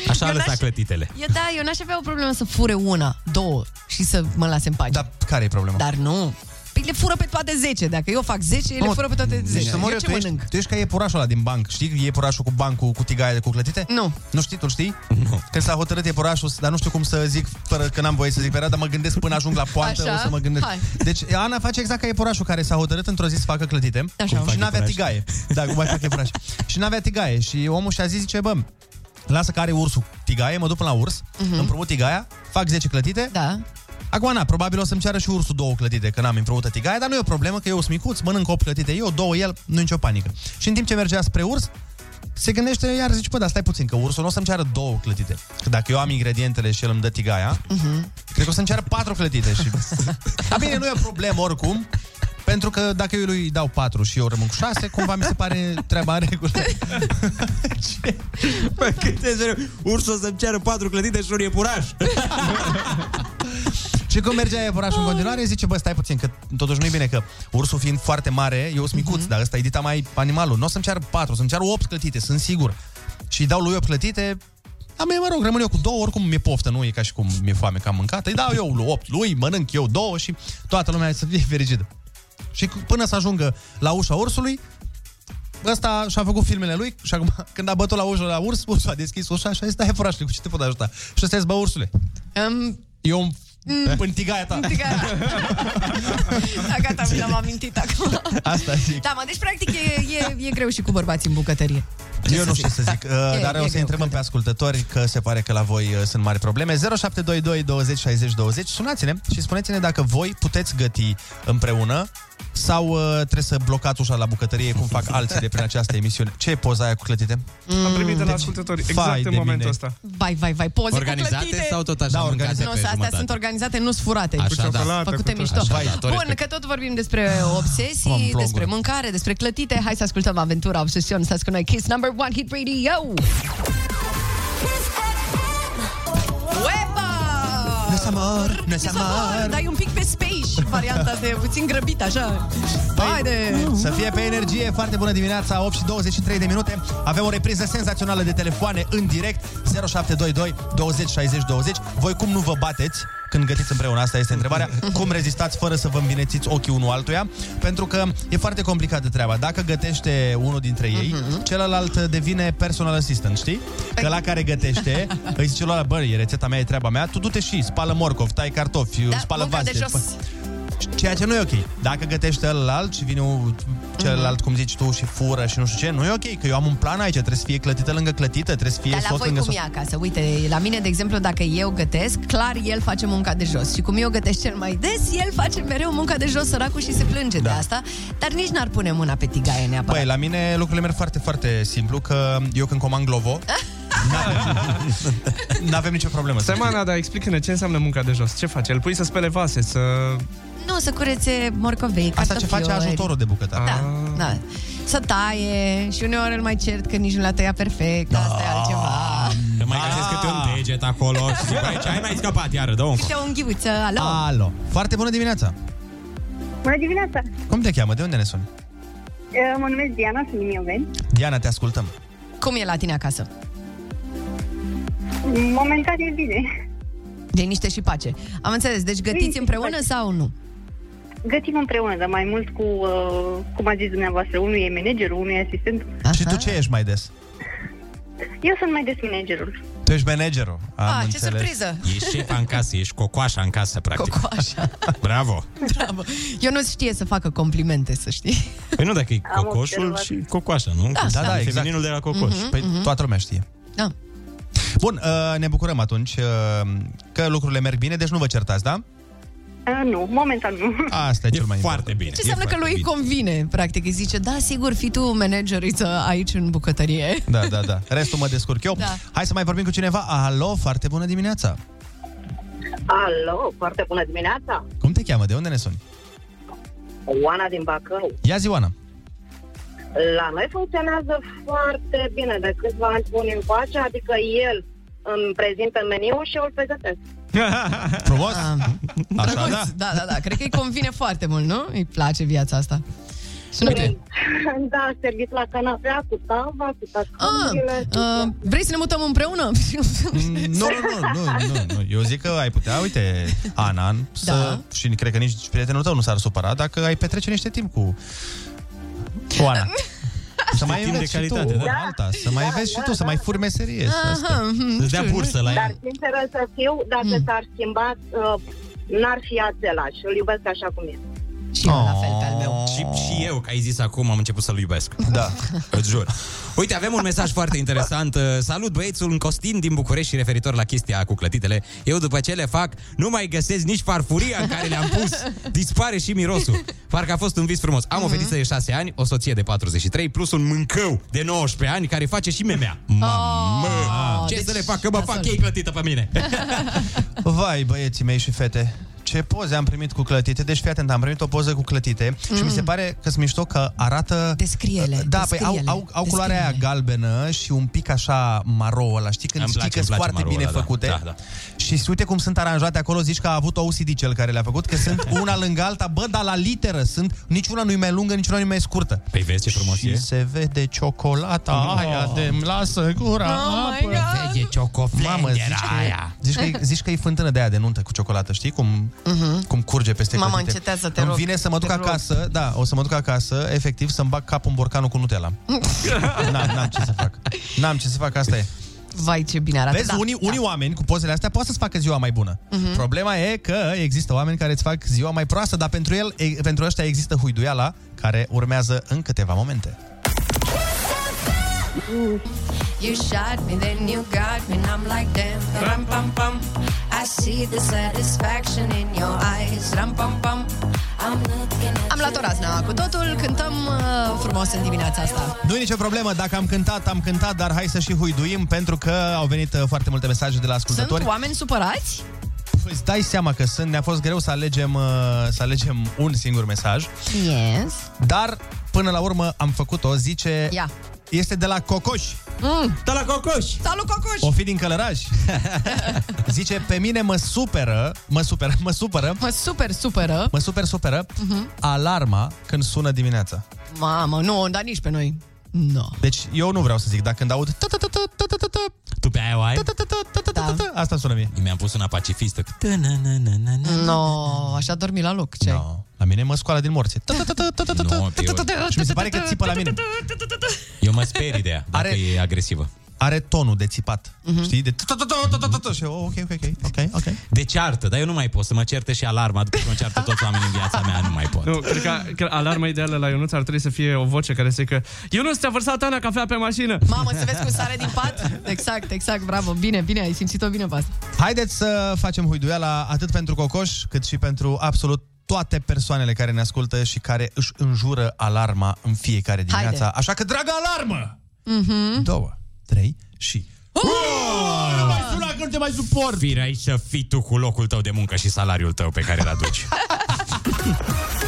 Așa a Eu lăsat n-aș- clătitele. Eu, da, eu n-aș avea o problemă să fure una, două și să mă lase în pace. Dar care e problema? Dar nu. Păi le fură pe toate 10. Dacă eu fac 10, ele Mă, fură pe toate 10. Deci, să mor eu eu, ce tu, ești, mănânc? tu ești ca iepurașul ăla din banc. Știi iepurașul cu bancul, cu tigaie cu clătite? Nu. Nu știi? Tu știi? Nu. Când s-a hotărât iepurașul, dar nu știu cum să zic, fără că n-am voie să zic pe ea, dar mă gândesc până ajung la poantă, Așa? o să mă gândesc. Hai. Deci Ana face exact ca iepurașul care s-a hotărât într-o zi să facă clătite Așa. Cum și fac n-avea iepuraș? tigaie. Da, cum mai fac iepuraș. și n-avea tigaie și omul și-a zis, zice, bă, lasă că are ursul tigaie, mă duc până la urs, Mhm. împrumut tigaia, fac 10 clătite, Da. Acum, na, probabil o să-mi ceară și ursul două clătite, că n-am împrumută tigaie, dar nu e o problemă, că eu sunt micuț, mănânc 8 clătite eu, două el, nu e nicio panică. Și în timp ce mergea spre urs, se gândește, iar zice, bă, dar stai puțin, că ursul nu o să-mi ceară două clătite. Că dacă eu am ingredientele și el îmi dă tigaia, Mhm. cred că o să-mi ceară patru clătite. Și... A, bine, nu e o problemă oricum, pentru că dacă eu lui dau patru și eu rămân cu șase, cumva mi se pare treaba în regulă. Bă, cât e serios. Ursul o să-mi ceară patru clătite și un iepuraș. Și când mergea iepurașul în continuare, zice, bă, stai puțin, că totuși nu e bine că ursul fiind foarte mare, eu sunt micuț, dar ăsta e dita mai animalul. Nu o să-mi ceară patru, o să-mi ceară opt clătite, sunt sigur. Și îi dau lui opt clătite, dar mie, mă rog, rămân eu cu două, oricum mi-e poftă, nu e ca și cum mi-e foame că am mâncat. Îi dau eu lui opt lui, mănânc eu două și toată lumea să fie fericită. Și cu- până să ajungă la ușa ursului, Ăsta și-a făcut filmele lui și acum, când a bătut la ușă la urs, ursul a deschis ușa și a zis, stai furașule, cu ce te pot ajuta? Și ăsta bă, ursule, Um, eu mm. în tigaia ta. da, gata, mi l-am amintit acum. Asta zic. Da, mă, deci practic e, e, e greu și cu bărbații în bucătărie. Eu nu știu să zic, uh, E- dar e o să greu, întrebăm pe ascultători că se pare că la voi uh, sunt mari probleme. 0722 20 60 20. Sunați-ne și spuneți-ne dacă voi puteți găti împreună sau uh, trebuie să blocați ușa la bucătărie cum fac alții de prin această emisiune. Ce e poza aia cu clătite? Am primit de la Deci, ascultători vai exact de în momentul mine. ăsta. Vai, vai, vai, poze Organizate cu clătite. sau tot așa Da, mâncate organizate. Nu, pe astea jumătate? sunt organizate, nu sfurate. Așa, Cu da. ciocolată, Făcute cu tot. mișto. Așa, da, tot Bun, respect. că tot vorbim despre Am obsesii, plonguri. despre mâncare, despre clătite. Hai să ascultăm aventura, obsesiuni. Stați cu noi. Kiss number one hit radio. Uepa! Nu se amor, nu se Ce să amor. mor, Dai un pic pe space varianta asta, e puțin grăbit așa. Haide! Să fie pe energie, foarte bună dimineața, 8 și 23 de minute. Avem o repriză senzațională de telefoane în direct, 0722 20 60 20. Voi cum nu vă bateți când gătiți împreună? Asta este întrebarea. Cum rezistați fără să vă învinețiți ochii unul altuia? Pentru că e foarte complicată treaba. Dacă gătește unul dintre ei, celălalt devine personal assistant, știi? Că la care gătește, îi zice lui ăla, bă, e rețeta mea, e treaba mea, tu du-te și spală morcov, tai cartofi, Da, spală munca de vaste. jos. Ceea ce nu e ok. Dacă gătește ălalt și vine un- celălalt, cum zici tu, și fură și nu știu ce, nu e ok, că eu am un plan aici, trebuie să fie clătită lângă clătită, trebuie să fie Dar la sos voi lângă cum sos. e acasă? Uite, la mine, de exemplu, dacă eu gătesc, clar el face munca de jos. Și cum eu gătesc cel mai des, el face mereu munca de jos, săracul, și se plânge da. de asta. Dar nici n-ar pune mâna pe tigaie neapărat. Băi, la mine lucrurile merg foarte, foarte simplu, că eu când comand Glovo, nu avem nicio problemă. să Stai, știi. Mana, dar explică-ne ce înseamnă munca de jos. Ce face? Îl pui să spele vase, să... Nu, să curețe morcovei, Asta ce face cartofiori. ajutorul de bucătar. Da, da. Să taie și uneori îl mai cert că nici nu l-a tăiat perfect, da. asta e altceva. Că mai găsesc câte un deget acolo și zic, băi, ce ai mai scăpat iară, dă Câte o înghiuță, alo? Alo. Foarte bună dimineața. Bună dimineața! Cum te cheamă? De unde ne suni? Eu Mă numesc Diana, sunt din Mioveni. Diana, te ascultăm. Cum e la tine acasă? Momentan e bine. Liniște și pace. Am înțeles, deci gătiți Liniște și împreună pace. sau nu? Gătim împreună, dar mai mult cu, uh, cum a zis dumneavoastră, unul e managerul, unul e asistentul. Și tu ce ești mai des? Eu sunt mai des managerul. Tu ești managerul. Am Ah, ce înțeles. surpriză! Ești șefa în casă, ești cocoașa în casă, practic. Cocoașa. Bravo! Bravo. Eu nu știe să facă complimente, să știi. Păi nu, dacă e Am cocoșul observat. și cocoașa, nu? Da, Da, da, exact. Femininul de la cocoș. Mhm, Păi mhm. toată lumea știe. Da. Bun, uh, ne bucurăm atunci uh, că lucrurile merg bine, deci nu vă certați, da? Uh, nu, momentan nu. Asta e, cel mai foarte bine. Ce înseamnă că lui îi convine, practic. Îi zice, da, sigur, fii tu manageriță aici în bucătărie. Da, da, da. Restul mă descurc eu. Da. Hai să mai vorbim cu cineva. Alo, foarte bună dimineața. Alo, foarte bună dimineața! Cum te cheamă? De unde ne suni? Oana din Bacău. Ia zi, Oana. La noi funcționează foarte bine de câțiva ani buni încoace, adică el îmi prezintă meniul și eu îl pregătesc. Frumos? Așa, da? Da, da, da. Cred că îi convine foarte mult, nu? Îi place viața asta. Și nu te... da, servit la canapea cu tava, cu Ah, tascările. uh, vrei să ne mutăm împreună? Mm, Nu, nu, nu, nu, nu, nu. Eu zic că ai putea, uite, Ana, să, Da. și cred că nici prietenul tău nu s-ar supăra dacă ai petrece niște timp cu, cu Ana. Să mai timp de înveți și tu calitate, da. una alta, să mai înveți și tu, să mai furi meserie. Aha, mhm, Îți dea bursă la Dar ea. sinceră să fiu, dacă Mm. s-ar schimba, uh, n-ar fi același. Îl iubesc așa cum e. Și eu la fel pe al meu. Și, și eu, că ai zis acum, am început să-l iubesc. Da. Îți jur. Uite, avem un mesaj foarte interesant. Uh, Salut băiețul în Costin din București și referitor la chestia cu clătitele. Eu după ce le fac, nu mai găsesc nici farfuria în care le-am pus. Dispare și mirosul. Parcă a fost un vis frumos. Am o fetiță de 6 ani, o soție de 43, plus un mâncău de 19 ani care face și memea. Mamă! Oh, Ce deci să le fac? Că mă nasol. fac ei clătită pe mine. Vai, băieții mei și fete, ce poze am primit cu clătite. Deci, fii atent, am primit o poză cu clătite mm. și mi se pare că sunt mișto că arată... Descrie-le, Da, păi au, descrie-le, au, au culoarea aia galbenă și un pic așa maro ăla. Știi când Îmi știi place, că sunt îmi place foarte maro bine ăla, da. făcute? Da, da. Și uite cum sunt aranjate acolo, zici că a avut OCD cel care le-a făcut, că sunt una lângă alta, bă, dar la literă sunt, niciuna nu-i mai lungă, niciuna nu-i mai scurtă. Păi vezi ce frumos și e? se vede ciocolata Oh. aia de îmi lasă gura Oh my apă. God. Vede ciocoflendera Mamă, zici că, aia. zici, că, e- zici că e fântână de aia de nuntă cu ciocolată, știi? Cum, Mhm. cum curge peste Mama, clătite. încetează, te Îmi rog. vine să mă duc Te rog. acasă, da, o să mă duc acasă, efectiv, să-mi bag capul în borcanul cu Nutella. N-am, n-am ce să fac. N-am ce să fac, asta e. Vai, ce bine arată. Vezi, da, unii, da. unii oameni cu pozele astea pot să-ți facă ziua mai bună. Mhm. Problema e că există oameni care îți fac ziua mai proastă, dar pentru el, e, pentru ăștia există huiduiala care urmează în câteva momente. You shot me, then you got me, and I'm like, damn, ram pam pam. I see the satisfaction in your eyes, ram pam pam. I'm looking at Am luat o razna cu totul, cântăm uh, frumos în dimineața asta. Nu e nicio problemă, dacă am cântat, am cântat, dar hai să și huiduim pentru că au venit uh, foarte multe mesaje de la Sunt ascultători. oameni supărați? îți dai seama că sunt, ne-a fost greu să alegem, uh, să alegem un singur mesaj, Yes. dar până la urmă am făcut-o, zice... Ia este de la Cocoș. Mm. De la Cocoș. Salut, Cocoș! O fi din Călăraș. Zice, pe mine mă superă, mă superă, mă supără. Mă super superă. Mă super superă uh-huh. alarma când sună dimineața. Mamă, nu, dar nici pe noi. Nu. Deci eu nu vreau să zic, dar când aud Tu pe aia o ai? Da. Asta sună mie Mi-am pus una pacifistă No, așa dormi la loc, ce No la mine mă scoală din morție. Ta ta ta ta ta ta ta Nu, ta eu- ta ta ta. Și mi se pare că țipă la mine. Eu mă sperii de ea, dacă Are- e agresivă. Are tonul de țipat. Știi? De ta ta ta ta ta ta ta Și eu, ok, ok, ok, ok, ok. De ceartă, dar eu nu mai pot să mă certe și alarma după ce mă ceartă toți oamenii în viața mea, nu mai pot. Nu, cred că, că alarma ideală la Ionuț ar trebui să fie o voce care să zică Ionuț, ți-a vărsat Ana cafea pe mașină. Mamă, să vezi cum sare din pat? Exact, exact, bravo. Bine, bine, ai simțit-o bine pe asta. Haideți să facem huiduiala atât pentru Cocoș, cât și pentru absolut toate persoanele care ne ascultă și care își înjură alarma în fiecare dimineață. Haide. Așa că, dragă alarmă! Mhm. Două, trei și... Oh! Nu mai suna că nu te mai suport! Fii aici să fii tu cu locul tău de muncă și salariul tău pe care îl aduci.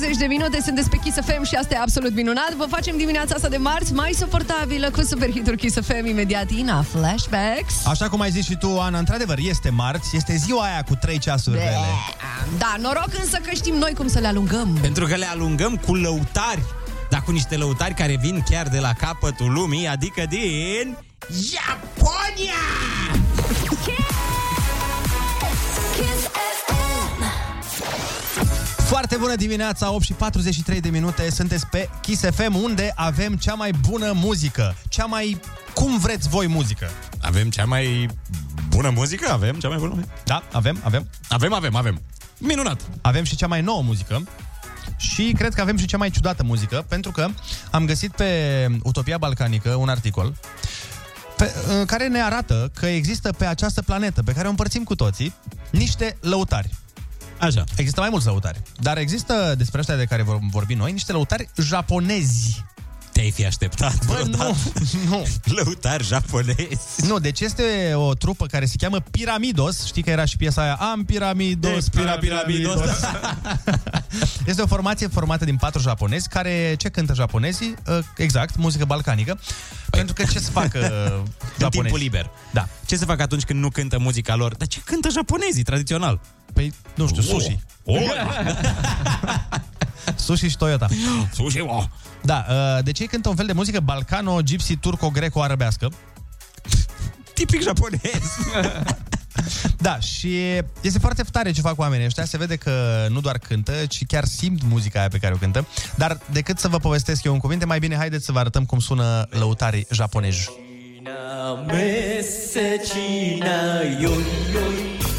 40 de minute, sunteți pe Kiss FM și asta e absolut minunat. Vă facem dimineața asta de marți mai suportabilă cu superhituri Kiss FM imediat Ina Flashbacks. Așa cum ai zis și tu, Ana, într-adevăr, este marți, este ziua aia cu trei ceasuri Be- rele. Da, noroc însă că știm noi cum să le alungăm. Pentru că le alungăm cu lăutari, dar cu niște lăutari care vin chiar de la capătul lumii, adică din... Japonia! Kiss Foarte bună dimineața, 8 și 43 de minute, sunteți pe Kiss FM, unde avem cea mai bună muzică, cea mai, cum vreți voi, muzică. Avem cea mai bună muzică? Avem cea mai bună muzică? Da, avem, avem. Avem, avem, avem. Minunat! Avem și cea mai nouă muzică și cred că avem și cea mai ciudată muzică, pentru că am găsit pe Utopia Balcanică un articol pe, uh, care ne arată că există pe această planetă, pe care o împărțim cu toții, niște lăutari. Așa. Există mai mulți lăutari, dar există despre ăștia de care vom vorbi noi, niște lăutari japonezi. Te-ai fi așteptat Bă, vreodată? nu, nu. Lăutari japonezi. Nu, deci este o trupă care se cheamă Piramidos. Știi că era și piesa aia Am Piramidos, E, Pira- Piramidos. Este o formație formată din patru japonezi care ce cântă japonezii? Uh, Exact, muzică balcanică. Pentru că ce să facă uh, În japonezii? timpul liber. Da. Ce să fac atunci când nu cântă muzica lor? Dar ce cântă japonezii, tradițional? Păi, nu știu, sushi. Oh. Sushi și Toyota. Sushi, oh. Da, uh, deci ei cântă un fel de muzică balcano, gypsy, turco-greco-arăbească. Tipic japonez. Da, și este foarte tare ce fac oamenii ăștia. Se vede că nu doar cântă, ci chiar simt muzica aia pe care o cântă. Dar decât să vă povestesc eu în cuvinte, mai bine haideți să vă arătăm cum sună lăutarii japonezi. Aici maghiară. Ioi, ioi.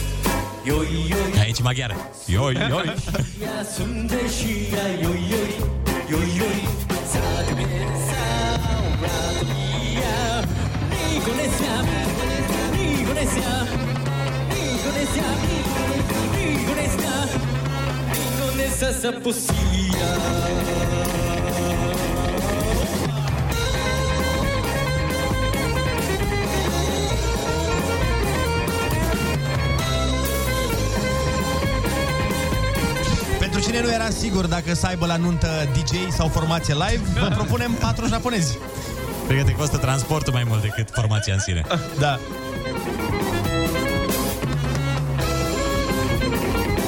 Eentje maak jij er. Joi, joi. Indonesia, Indonesia, Indonesia, Indonesia, cine nu era sigur dacă să aibă la nuntă DJ sau formație live, vă propunem patru japonezi. Cred că te costă transportul mai mult decât formația în sine. Da.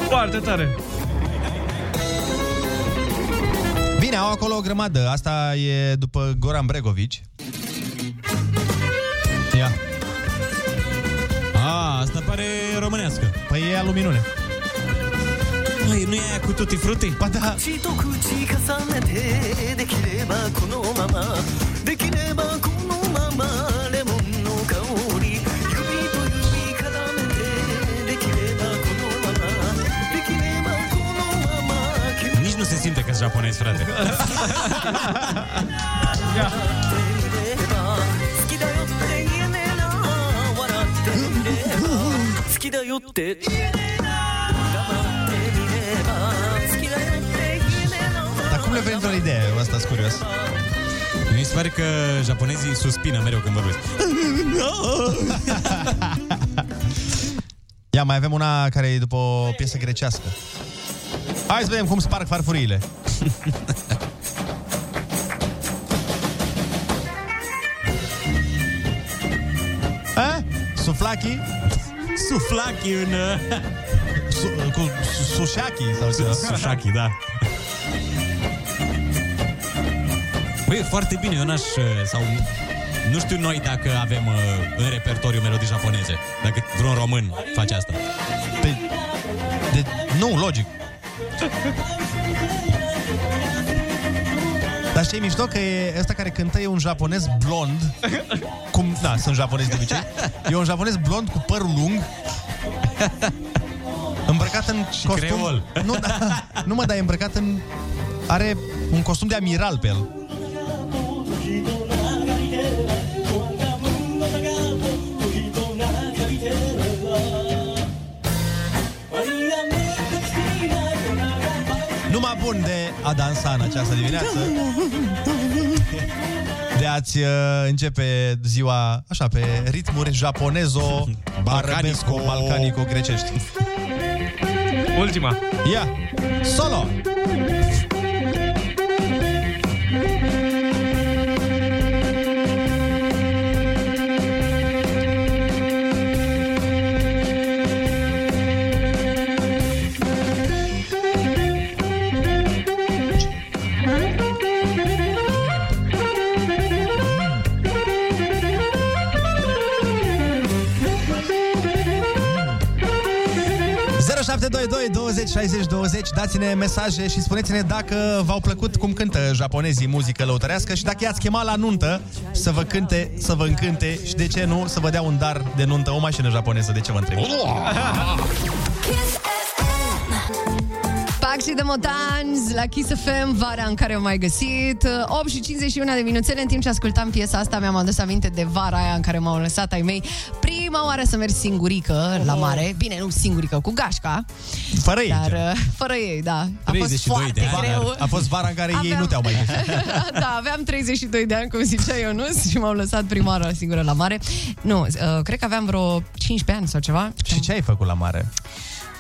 Foarte tare. Bine, au acolo o grămadă. Asta e după Goran Bregovici. Ia. A, asta pare românească. Păi e aluminune. Măi, nu e aia cu tutti frutti? Ba da. 口と口重ねてできればこのままできればこのままレモンの香り指と指絡めてできればこのままできればこのまま Nici nu se simte că frate. 好きだよってな Dar cum le venit la idee? Asta sunt curios. Mi se pare că japonezii suspină mereu când vorbesc. Ia, mai avem una care e după o piesă grecească. Hai să vedem cum sparg farfuriile. A? Suflaki? Suflaki în... Su, cu su- sushaki sau ceva. Sushaki, da. Băi, e foarte bine, eu n-aș... uh, Sau nu știu noi dacă avem uh, în repertoriu melodii japoneze. Dacă vreun român face asta. Pe... De... Nu, logic. Dar știi mișto că e ăsta care cântă e un japonez blond Cum, da, sunt japonezi de obicei E un japonez blond cu părul lung Îmbrăcat în costum creol. Nu, da, nu mă, dar e îmbrăcat în Are un costum de amiral pe el Numai bun de a dansa în această dimineață De a-ți uh, începe ziua așa pe ritmuri japonezo Arabesco, balcanico, grecești Ultima. Ia, solo! Dați-ne mesaje și spuneți-ne dacă v-au plăcut cum cântă japonezii muzică lăutărească și dacă i-ați chemat la nuntă să vă cânte, să vă încânte și de ce nu să vă dea un dar de nuntă, o mașină japoneză, de ce vă întreb? Pac și de Motans la Kiss FM, vara în care am mai găsit 8 și 51 de minuțele În timp ce ascultam piesa asta Mi-am adus aminte de vara aia în care m-au lăsat ai mei Prima oară să merg singurică la mare. Bine, nu singurică, cu gașca. Fără ei, Dar, chiar. uh, fără ei, da. A fost 32 foarte de ani, greu. A fost vara în care ei nu te-au mai găsit. da, aveam 32 de ani, cum zicea Ionus Și m-au lăsat prima oară singură la mare. Nu, uh, cred că aveam vreo 15 ani sau ceva. Și ce ai făcut la mare?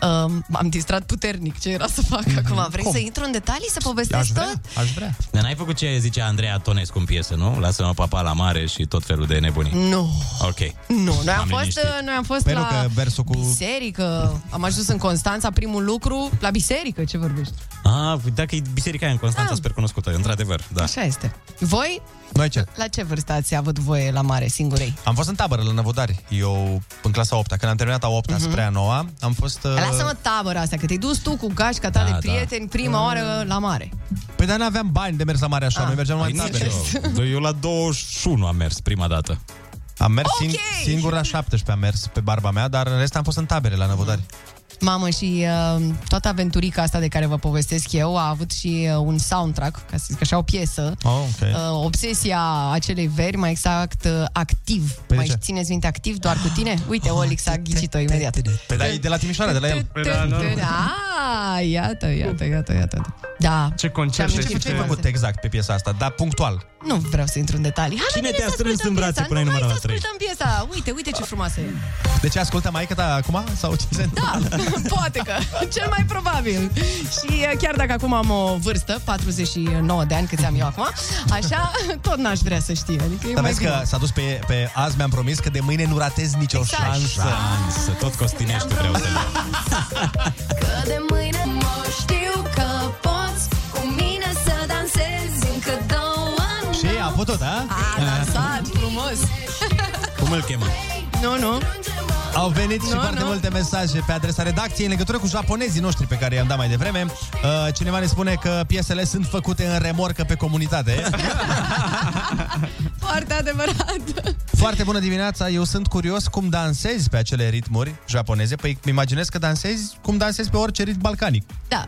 Uh, m-am distrat puternic ce era să fac acum Vrei Cum? să intru în detalii, să povestesc tot? aș vrea. Dar n-ai făcut ce zicea Andreea Tonescu în piesă, nu? Lasă-mă papa la mare și tot felul de nebunii. Nu. Ok. Nu, noi am M-am fost, liniștit. noi am fost Păi nu, la că versul cu- biserică, am ajuns în Constanța, primul lucru, la biserică, ce vorbești? Ah, dacă e biserica aia în Constanța, Da. super cunoscută, într-adevăr, da. Așa este. Voi, Noi ce? la ce vârstă ați avut voie la mare, singurei? Am fost în tabără la Năvodari, eu în clasa 8 Când am terminat a 8 Mhm. spre a 9 Am fost... Uh... Lasă-mă tabăra asta, că te-ai dus tu cu gașca ta Da, de da. prieteni prima oară la mare. Păi dar n-aveam bani de mers la mare așa, Ah. noi mergeam numai Păi în nici tabere. eu. Eu la 21 am mers prima dată. Am mers Ok. sing- singur la 17 am mers pe barba mea, dar în rest am fost în tabere la Năvodari. Mamă, și uh, toată aventurica asta de care vă povestesc eu a avut și uh, un soundtrack, ca să zic așa, o piesă. Oh, ok. Uh, obsesia acelei veri, mai exact uh, activ. Păi mai de ce? țineți minte activ doar cu tine? Uite, Olix a ghicit-o imediat. Păi dar e de la Timișoara, de la el. Păi da, normal. Ah, iată, iată, iată, iată. Da. Ce concerte Ce- Ce, ce- ce ai făcut exact pe piesa asta, dar punctual? Nu vreau să intru în detalii. Hai, Cine bine te-a să strâns ascultăm în brațe piesa. până ai nu, numărat hai la să trei? ascultăm piesa. Uite, uite ce frumoasă e. De ce ascultă maică ta acum? Sau ce se Da, poate că. Cel mai probabil. Și uh, chiar dacă acum am o vârstă, 49 de ani, câți am eu acum, așa, tot n-aș vrea să știe. Adică e Dar mai vezi bine. că s-a dus pe, pe azi mi-am promis că de mâine nu ratez nicio Exact. șansă. Să tot costinești vreau să Că de mâine mă putut, a? A dansat frumos. Cum îl chemă? Nu, nu. Au venit și Nu, foarte nu. multe mesaje pe adresa redacției în legătură cu japonezii noștri pe care i-am dat mai devreme. Uh, cineva ne spune că piesele sunt făcute în remorcă pe comunitate. Foarte adevărat. Foarte bună dimineața, eu sunt curios cum dansezi pe acele ritmuri japoneze. Păi îmi imaginez că dansezi cum dansezi pe orice ritm balcanic. Da.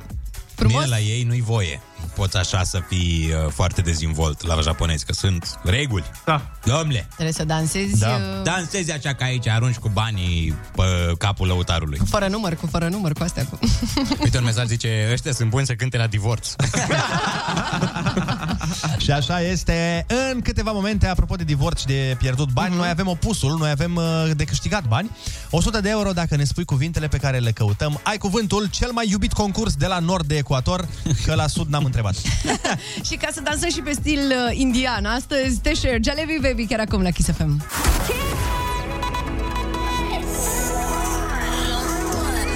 Frumos? Bine, la ei nu-i voie. Poți așa să fii uh, foarte dezvolt la japonezi, că sunt reguli. Da. Domnule, Trebuie să dansezi da. uh, dansezi așa ca aici, arunci cu banii pe capul lăutarului. cu fără număr, cu fără număr, cu astea. Cu... Uite, un mesaj zice, ăștia sunt buni să cânte la divorț. Și așa este. În câteva momente, apropo de divorț și de pierdut bani, noi avem opusul, noi avem uh, de câștigat bani. 100 de euro dacă ne spui cuvintele pe care le căutăm. Ai cuvântul cel mai iubit concurs de la nord de ecuator, că la sud n-am întrebat. și ca să dansăm și pe stil uh, indian, astăzi te share Jalebi Baby chiar acum la Kiss FM.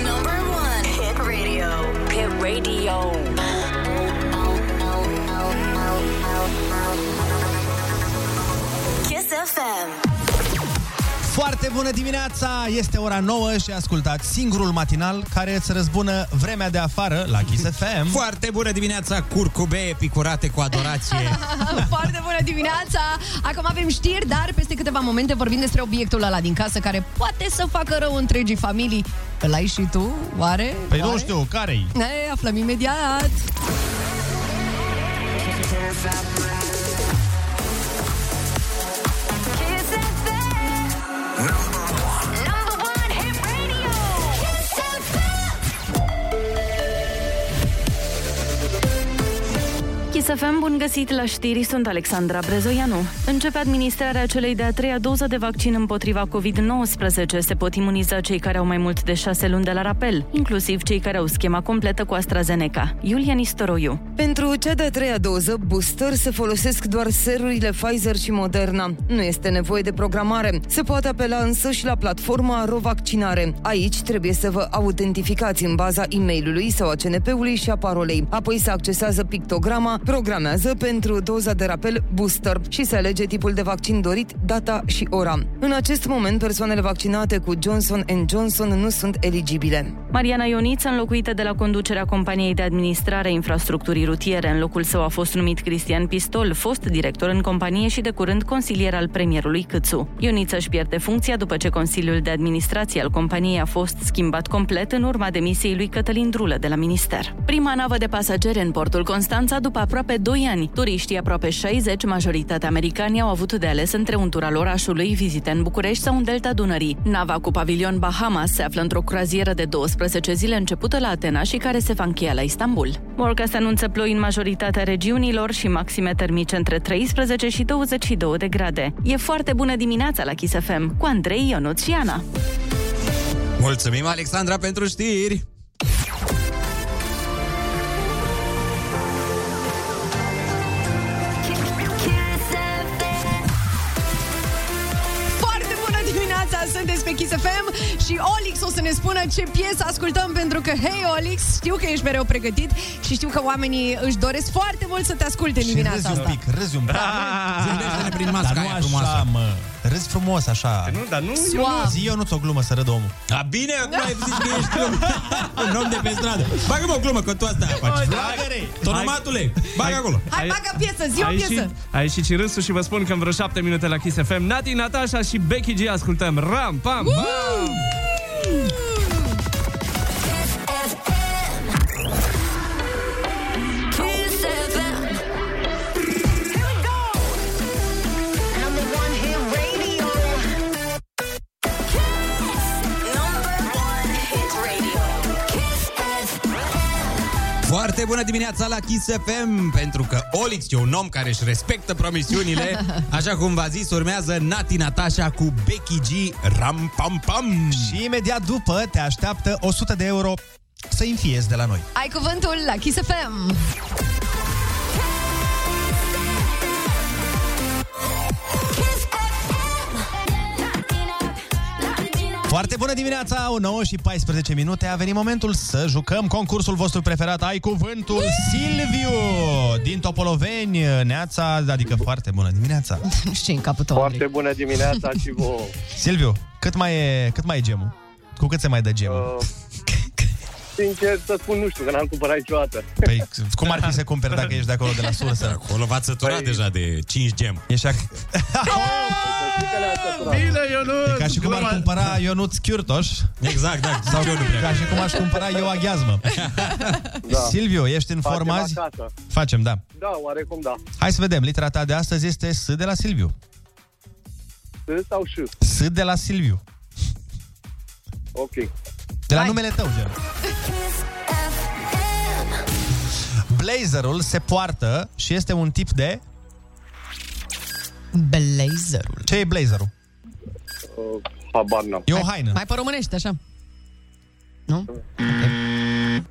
Number one. Hit radio. Hit radio. Kiss FM. Foarte bună dimineața! Este ora 9 și ascultați singurul matinal care îți răzbună vremea de afară la Kiss FM. Foarte bună dimineața, curcube picurate cu adorație. Foarte bună dimineața! Acum avem știri, dar peste câteva momente vorbim despre obiectul ăla din casă care poate să facă rău întregii familii. Îl ai și tu, oare? Păi oare? nu știu, care-i? Ne aflăm imediat! Kiss FM, bun găsit la știri, sunt Alexandra Brezoianu. Începe administrarea celei de-a treia doză de vaccin împotriva COVID-19. Se pot imuniza cei care au mai mult de șase luni de la rapel, inclusiv cei care au schema completă cu AstraZeneca. Iulia Nistoroiu. Pentru cea de-a treia doză, booster, se folosesc doar serurile Pfizer și Moderna. Nu este nevoie de programare. Se poate apela însă și la platforma RoVaccinare. Aici trebuie să vă autentificați în baza e-mailului sau a CNP-ului și a parolei. Apoi se accesează pictograma, programează pentru doza de rapel booster și se alege tipul de vaccin dorit, data și ora. În acest moment, persoanele vaccinate cu Johnson Johnson nu sunt eligibile. Mariana Ioniță, înlocuită de la conducerea companiei de administrare a infrastructurii rutiere. În locul său a fost numit Cristian Pistol, fost director în companie și de curând consilier al premierului Câțu. Ioniță își pierde funcția după ce Consiliul de Administrație al companiei a fost schimbat complet în urma demisiei lui Cătălin Drulă de la minister. Prima navă de pasageri în portul Constanța după aproape 2 ani. Turiștii aproape 60, majoritatea americani, au avut de ales între un tur al orașului, vizite în București sau în Delta Dunării. Nava cu pavilion Bahamas se află într-o croazieră de 12 zile începută la Atena și care se va încheia la Istanbul. Morcast anunță ploi în majoritatea regiunilor și maxime termice între 13 și 22 de grade. E foarte bună dimineața la Kiss FM cu Andrei, Ionut și Ana. Mulțumim, Alexandra, pentru știri! Pe Kiss FM și Olix o să ne spună ce piesă ascultăm pentru că, hei Olix, știu că ești mereu pregătit și știu că oamenii își doresc foarte mult să te asculte în Și dimineața râzi un asta. pic, râzi un pic. Zâmbește-ne prin masca Dar nu aia așa, frumoasă. mă. Râzi frumos, așa. Nu, dar nu... Suav. Zi eu nu o glumă să râd omul. A, bine, acum ai zis că ești un, un om de pe stradă. Bagă-mă o glumă, că tu asta faci. Dragăre! Tonomatule, bagă acolo. Hai, bagă piesă, zi o A ieșit, piesă! a ieșit și râsul și vă spun că în vreo șapte minute la Kiss FM Nati, Natasha și Becky G ascultăm Ram, pam, bam Kiss bună dimineața la Kiss FM, pentru că Olix e un om care își respectă promisiunile. Așa cum v-a zis, urmează Nati Natasha cu Becky G, ram pam pam. Și imediat după te așteaptă 100 de euro să infiezi de la noi. Ai cuvântul la Kiss FM. Foarte bună dimineața, o 9 și 14 minute. A venit momentul să jucăm concursul vostru preferat. Ai cuvântul Silviu din Topoloveni, Neața, adică foarte bună dimineața. Nu știu în capul tău. Foarte bună dimineața și vouă. Silviu, cât mai e, cât mai e gemul? Cu cât se mai dă gemul? Uh, sincer să spun, nu știu, că n-am cumpărat niciodată. Păi, cum ar fi să cumperi dacă ești de acolo de la sursă? Acolo v-ați săturat deja de 5 gem. Ești ac... Bine, Ionut! E ca și cum ar cumpăra Ionuț Chiurtoș. Exact, da. Sau eu nu prea. ca și cum aș cumpăra eu aghiazmă. Da. Silviu, ești în Facem formă azi? acasă. Facem, da. Da, oarecum da. Hai să vedem, litera ta de astăzi este S de la Silviu. S sau ș? S de la Silviu. Ok. De la numele tău, gen. Blazerul se poartă și este un tip de... Blazerul. Ce e blazerul? Uh, habar n-am. E o haină. Mai pe românește, așa. Nu?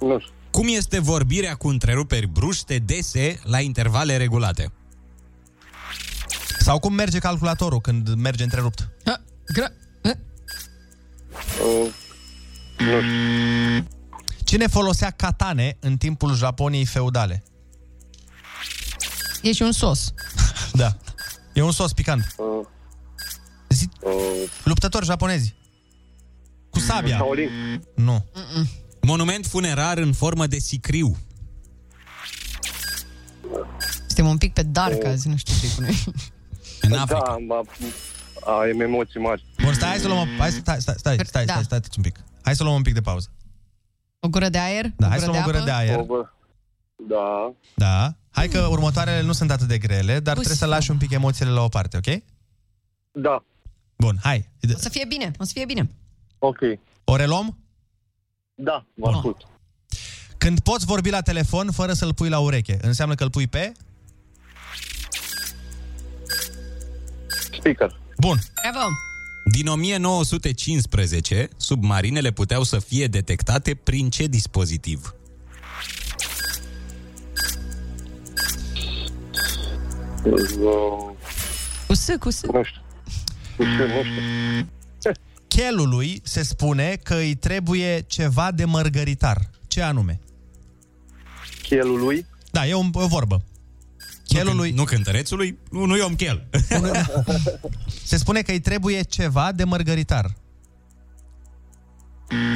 Nu știu. Cum este vorbirea cu întreruperi bruște dese la intervale regulate? Sau cum merge calculatorul când merge întrerupt? Gra- Uh, nu știu. Cine folosea katane în timpul Japoniei feudale? E și un sos. Da. E un sos picant. Uh, Zi... uh, Luptători japonezi. Cu sabia. Shaolin. Nu. Monument funerar în formă de sicriu. Suntem un pic pe dark azi, nu știu ce cu noi. În Da, Africa. am, am emoții mari. Bun, stai, hai să luăm... Hai, să- stai, stai, stai, stai, stai, Da. stai, stai un pic. Hai să luăm un pic de pauză. O gură de aer? Da, o hai să luăm o gură de apă? aer. O, bă, Da. Da. Hai că următoarele nu sunt atât de grele, dar trebuie să lași un pic emoțiile la o parte, ok? Da. Bun, hai. O să fie bine, o să fie bine. Ok. O reluăm? Da, vă ascult. Când poți vorbi la telefon fără să-l pui la ureche, înseamnă că îl pui pe... Speaker. Bun. Bravo! Din 1915, submarinele puteau să fie detectate prin ce dispozitiv? Uh, Cu S, cu S. nu știu. Nu știu, nu știu. Chelului se spune că îi trebuie ceva de mărgăritar. Ce anume? Chelul lui? Da, e o, o vorbă. Chelului... Nu cântărețului, nu, nu e om chel. Se spune că îi trebuie ceva de mărgăritar.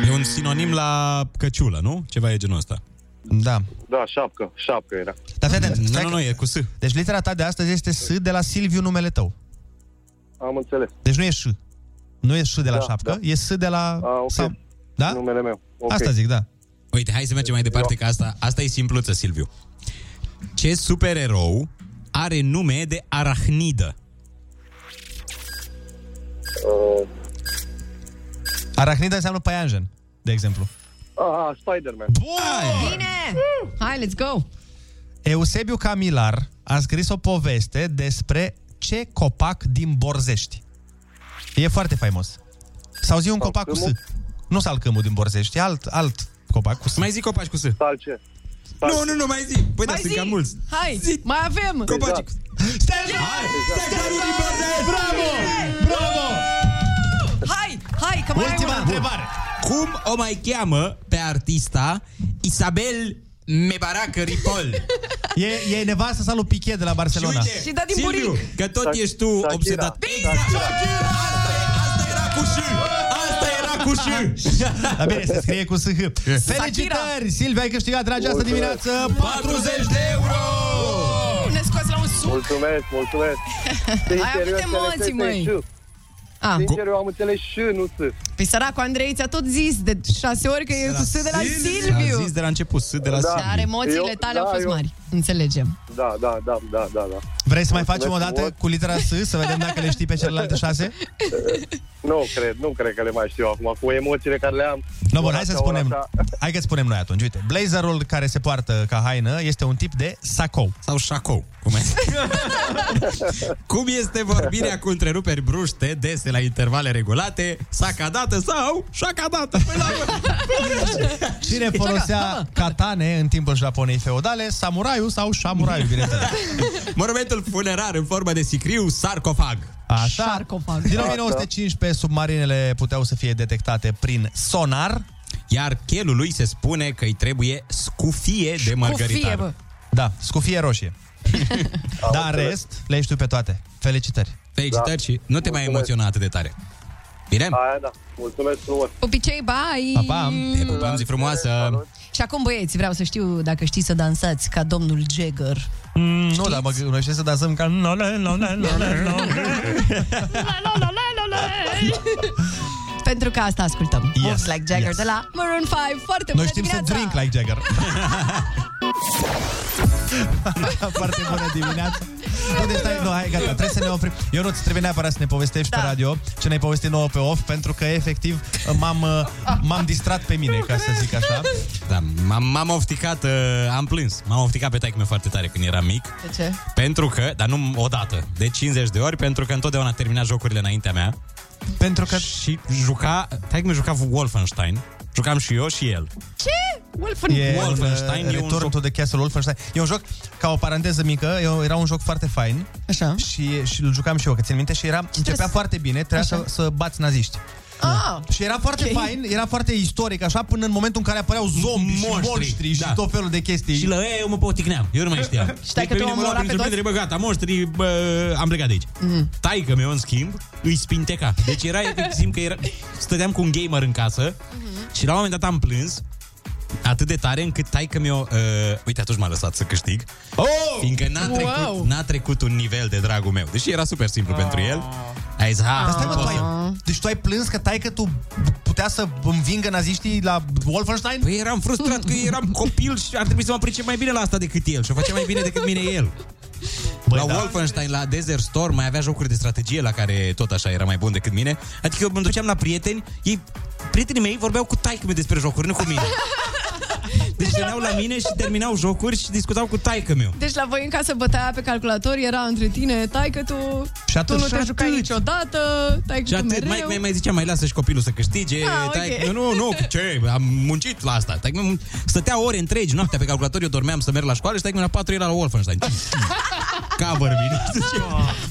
E un sinonim la căciulă, nu? Ceva e genul ăsta. Da. Da, șapcă. Șapcă era. Dar fii atent. Nu, stai nu, că- nu, e cu S. Deci litera ta de astăzi este S de la Silviu numele tău. Am înțeles. Deci nu e ș. Nu e ș de la Da, șapcă, da. e S de la... A, ok. Sau... Da? Numele meu. Ok. Asta zic, da. Uite, hai să mergem mai departe, că asta, asta e simpluță, Silviu. Ce supererou are nume de arahnidă? Uh, Arachnidă înseamnă păianjen, de exemplu. ah, Spider-Man. Bine! Hai, let's go! Eusebiu Camilar a scris o poveste despre ce copac din Borzești. E foarte faimos. Sau zi un copac cu S. Nu salcâmul din Borzești, e alt, alt copac cu S. Mai zi copaci cu S. Salce. Nu, nu, nu, mai zi. Păi da, Mai sunt zi! cam mulți. Hai, mai avem! Copaci cu Stai, Bravo! Bravo! Hai, hai, că mai ai Ultima una. întrebare. Cum o mai cheamă pe artista Isabel Mebarak Ripoll? E, e nevastă sa lui Piquet de la Barcelona. Și uite, Și da din Silviu, buric. că tot ești tu Shakira. obsedat. Shakira. Asta cu ș. Dar bine, se scrie cu SH. Felicitări! Silvia, ai câștigat în această dimineață 40 de euro! Ne scoți la un suc. Mulțumesc, mulțumesc. Ai avut eu emoții, înțeles măi. și. Ah, Sincer, eu am înțeles și, nu S. Păi săracul Andrei ți-a tot zis de șase ori că e cu S de la A Silviu. zis de la început, S de la Da. Silviu. Dar emoțiile Eu- tale au da, fost eu- mari. Înțelegem. Da, da, da, da, da, da. Vrei să mai Mulțumesc facem o dată frumos. cu litera S, să vedem dacă le știi pe celelalte șase? Nu cred, nu cred că le mai știu acum, cu emoțiile care le am. No, bun, hai să Așa, ori spunem. așa. Hai că spunem noi atunci. Uite, blazerul care se poartă ca haină este un tip de sacou. Sau șacou, cum e? cum este vorbirea cu întreruperi bruște dese la intervale regulate, sacadată sau șacadată? Păi la Cine folosea katane în timpul Japonei feudale? Samuraiu sau șamuraiu, bineînțeles. Monumentul funerar în formă de sicriu, sarcofag. Așa. Sarcofag. Din 1915, submarinele puteau să fie detectate prin sonar. Iar chelului se spune că îi trebuie scufie de Cu fie, mărgăritar. bă. Da, scufie roșie. Dar în rest, le știu pe toate. Felicitări. Felicitări și nu te mai Mulțumesc. emoționa atât de tare. Bine? Aia da, mulțumesc frumos. Pupicei, bye! Pa, pa! Te pupăm, zi frumoasă! Și acum, băieți, vreau să știu dacă știți să dansați ca domnul Jagger. Mm, nu, dar mă noi știm să dansăm ca... No, no, no, no, no, no. Pentru că asta ascultăm. Yes, Moves Like Jagger yes. de la Maroon 5. Foarte Noi bună știm să dimineața! drink like Jagger. Foarte bună dimineața. Nu, deci stai, nu, hai, gata, trebuie să ne oprim. Eu nu, trebuie neapărat să ne povestești da. pe radio ce ne-ai povestit nouă pe off, pentru că efectiv m-am, uh, m-am distrat pe mine, ca să zic așa. Da, m-am, m-am ofticat, uh, am plâns. M-am ofticat pe taică meu foarte tare când eram mic. De ce? Pentru că, dar nu odată, de 50 de ori, pentru că întotdeauna termina jocurile înaintea mea. Pentru că... Și juca, taică mi juca Wolfenstein. Jucam și eu și el. Ce? Wolfen... E Wolfenstein un, e un Return joc- to the Castle Wolfenstein. E un joc, ca o paranteză mică, e- era un joc foarte fain. Așa. Și, și îl jucam și eu, că țin minte, și era, începea foarte bine, trebuia să, să bați naziști. Ah, Și era foarte ok. fain, era foarte istoric, așa, până în momentul în care apăreau zombi și Monștri, monștri și da. tot felul de chestii. Și la ei eu mă poticneam. Eu nu mai știam. Și stai Deci că pe tu mine mă omora lua prin pe surprindere, bă, gata, monștri, bă, am plecat de aici. Mm. Taică meu, în schimb, îi spinteca. Deci era efectiv că era, stăteam cu un gamer în casă Mhm. și la un moment dat am plâns atât de tare încât taică meu, uh, uite, atunci m-a lăsat să câștig. Oh! Fiindcă n-a trecut, Wow. n-a trecut un nivel de dragul meu. Deși era super simplu pentru el. A zis, ha, Dar stai, mă, tu poți să- ai, deci tu ai plâns că tai că tu putea să învingă naziștii la Wolfenstein? Păi eram frustrat că eram copil și ar trebui să mă pricep mai bine la asta decât el. Și o facea mai bine decât mine el. Băi, la da. Wolfenstein, la Desert Storm, mai avea jocuri de strategie la care tot așa era mai bun decât mine. Adică eu mă duceam la prieteni, ei, prietenii mei vorbeau cu taică meu despre jocuri, nu cu mine. Deci veneau la mine și terminau jocuri și discutau cu taică meu. Deci la voi în casă bătaia pe calculator era între tine, tai că tu, Și atât, tu nu și te jucai atât. niciodată, tai Și că tu atât, mereu. mai, mai, mai zicea, mai lasă și copilul să câștige. Ah, ok. taică, meu, nu, nu, ce, am muncit la asta. Taică, meu stătea ore întregi, noaptea pe calculator, eu dormeam să merg la școală și taică, meu, la 4 era la Wolfenstein. Cover bine.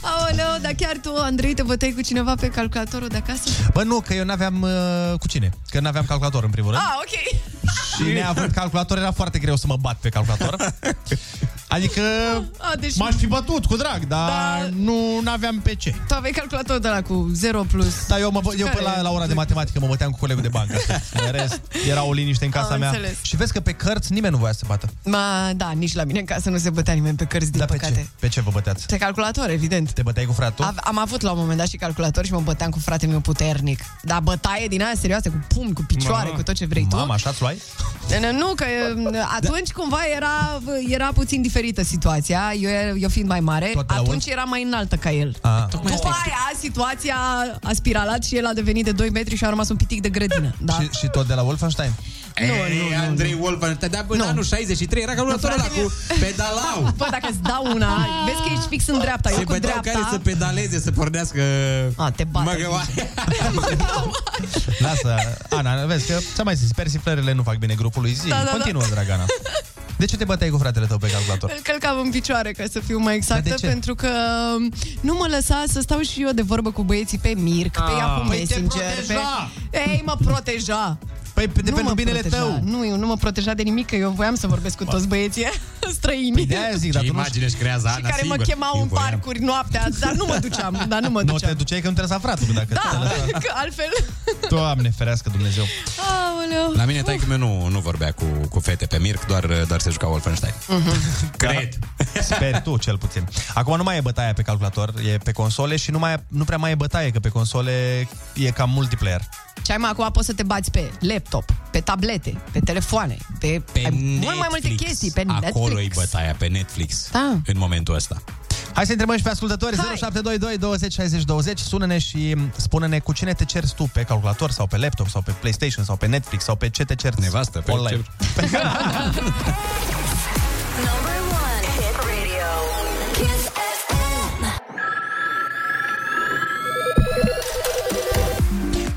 Aoleu, dar chiar tu, Andrei, te băteai cu cineva pe calculatorul de acasă? Bă, nu, că eu n-aveam uh, cu cine. Că n-aveam calculator, în primul rând. Ah, ok. Și neavând calculator, era foarte greu să mă bat pe calculator. Adică A, deci m-aș fi bătut cu drag, dar Da. nu n-aveam pe ce. tu aveai calculator de la cu 0 plus. Da, eu, mă, bă- eu Care? pe la, la ora de matematică mă băteam cu colegul de bancă. În rest, era o liniște în casa Am mea. înțeles. Și vezi că pe cărți nimeni nu voia să bată. Ma, da, nici la mine în casă nu se bătea nimeni pe cărți, din Dar pe păcate. ce? Pe ce vă băteați? Pe calculator, evident. Te băteai cu fratul? Am, am avut la un moment dat și calculator și mă băteam cu fratele meu puternic. Dar bătaie din aia serioasă, cu pumn, cu picioare, Ma. cu tot ce vrei tu. Mamă, așa-ți luai? Nu, că atunci cumva era, era puțin diferită situația. Eu, eu fiind mai mare, Tot pe la atunci Wolf? era mai înaltă ca el. Ah. După aia, situația a spiralat și el a devenit de 2 metri și a rămas un pitic de grădină. Da. Și, și tot de la Wolfenstein? Nu, nu, nu, Andrei Wolfenstein, dar până anul 63 era calculatorul ăla cu pedalau. Bă, dacă îți dau una, vezi că ești fix în dreapta, Se eu cu băteau dreapta. care să pedaleze, să pornească... A, te bate. Măgăoare. Lasă, Ana, vezi că ți-am mai zis, persiflările nu fac bine grupului. Zi, Da, da, da. continuă, Dragana. De ce te băteai cu fratele tău pe calculator? Îl călcam în picioare, ca să fiu mai Dar exactă, de ce? pentru că nu mă lăsa să stau și eu de vorbă cu băieții pe Mirc, pe Ah. Yahoo Păi te Messenger. proteja! Pe... Ei, mă proteja! Păi de Nu pentru mă binele proteja. tău. Nu, eu nu mă proteja de nimic, că eu voiam să vorbesc cu toți băieții străini. Păi de-aia zic, dar Ce tu nu imagine își creează și Ana, care mă sigur. chemau în Eu voiam. parcuri noaptea, dar nu mă duceam, dar nu mă Nu duceam. te duceai că nu trebuie să afratul, dacă te Da, lăsa. că altfel... Doamne, ferească Dumnezeu. Aoleu. La mine taică meu nu, nu vorbea cu, cu fete pe Mirc, doar, doar se juca Wolfenstein. Cred. Sper tu, cel puțin. Acum nu mai e bătaia pe calculator, e pe console și nu, mai, nu prea mai e bătaie, că pe console e cam multiplayer. Ce ai mai acum poți să te bați pe laptop, pe tablete, pe telefoane, pe, Pe ai Netflix. mult mai multe chestii, pe Acolo Netflix. e bătaia, pe Netflix. Da. În momentul ăsta. Hai să întrebăm și pe ascultători Hai. 0722 20 60 20 Sună-ne și spune-ne cu cine te cerți tu Pe calculator sau pe laptop sau pe PlayStation Sau pe Netflix sau pe ce te cerți Nevastă, pe online Number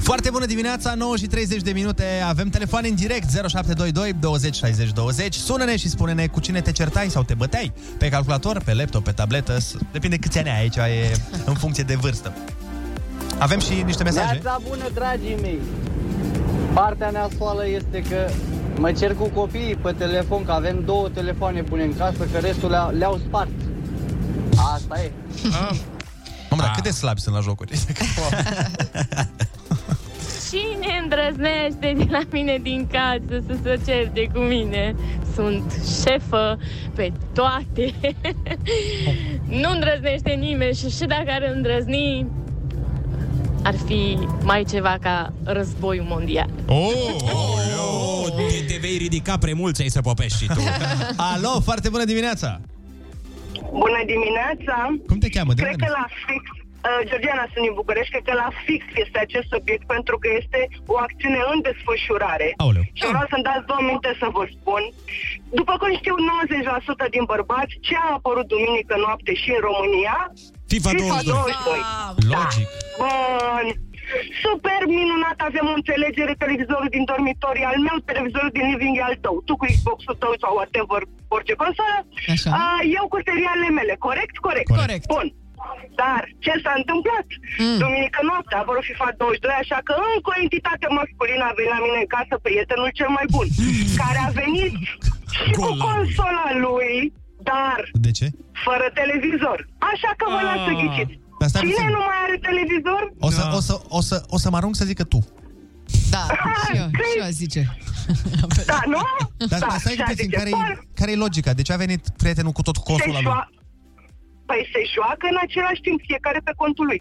Foarte bună dimineața, 9 și 30 de minute. Avem telefon în direct 0722 20 60 20 Sună-ne și spune-ne cu cine te certai sau te băteai Pe calculator, pe laptop, pe tabletă. S- Depinde câți ani ai aici e în funcție de vârstă. Avem și niște mesaje. Neața bună, dragii mei! Partea nasoală este că mă cer cu copiii pe telefon, că avem două telefoane pune în casă, că restul le-au, le-au spart. Asta e. Mamă, dar cât de slabi sunt la jocuri Cine îndrăznește de la mine din casă să se certe cu mine? Sunt șefă pe toate. nu îndrăznește nimeni și și dacă ar îndrăzni, ar fi mai ceva ca războiul mondial. Oh, oh, te, te vei ridica prea mult să-i să popești și tu. Alo, foarte bună dimineața! Bună dimineața! Cum te cheamă? De Cred unde? că la fix, uh, Georgiana sunt din București, cred că la fix este acest subiect pentru că este o acțiune în desfășurare. Aoleu. Și vreau să-mi dați două minute să vă spun. După cum știu 90% din bărbați, ce a apărut duminică noapte și în România? FIFA 22. 22. Logic. Bun. Super minunat, avem o înțelegere, televizorul din dormitoriu al meu, televizorul din living e al tău, tu cu Xbox-ul tău sau whatever, orice consolă, Așa. a, eu cu serialele mele, corect? Corect. Corect. Bun. Dar ce s-a întâmplat? Mm. Duminică noapte a apărut FIFA 22, așa că încă o entitate masculină a venit la mine în casă, prietenul cel mai bun, care a venit și cu consola lui, dar De ce? fără televizor. Așa că vă las să ghiciți. Dar stai Cine puțin. nu mai are televizor? O să, o, să, o, să, o să mă arunc să zică tu. Da, și eu, și eu aș zice. Da, nu? Dar da, da, stai și puțin, zice, care, "Bun, care e logica? De ce a venit prietenul cu tot cu se consola lui? joa- Păi se joacă în același timp, fiecare pe contul lui.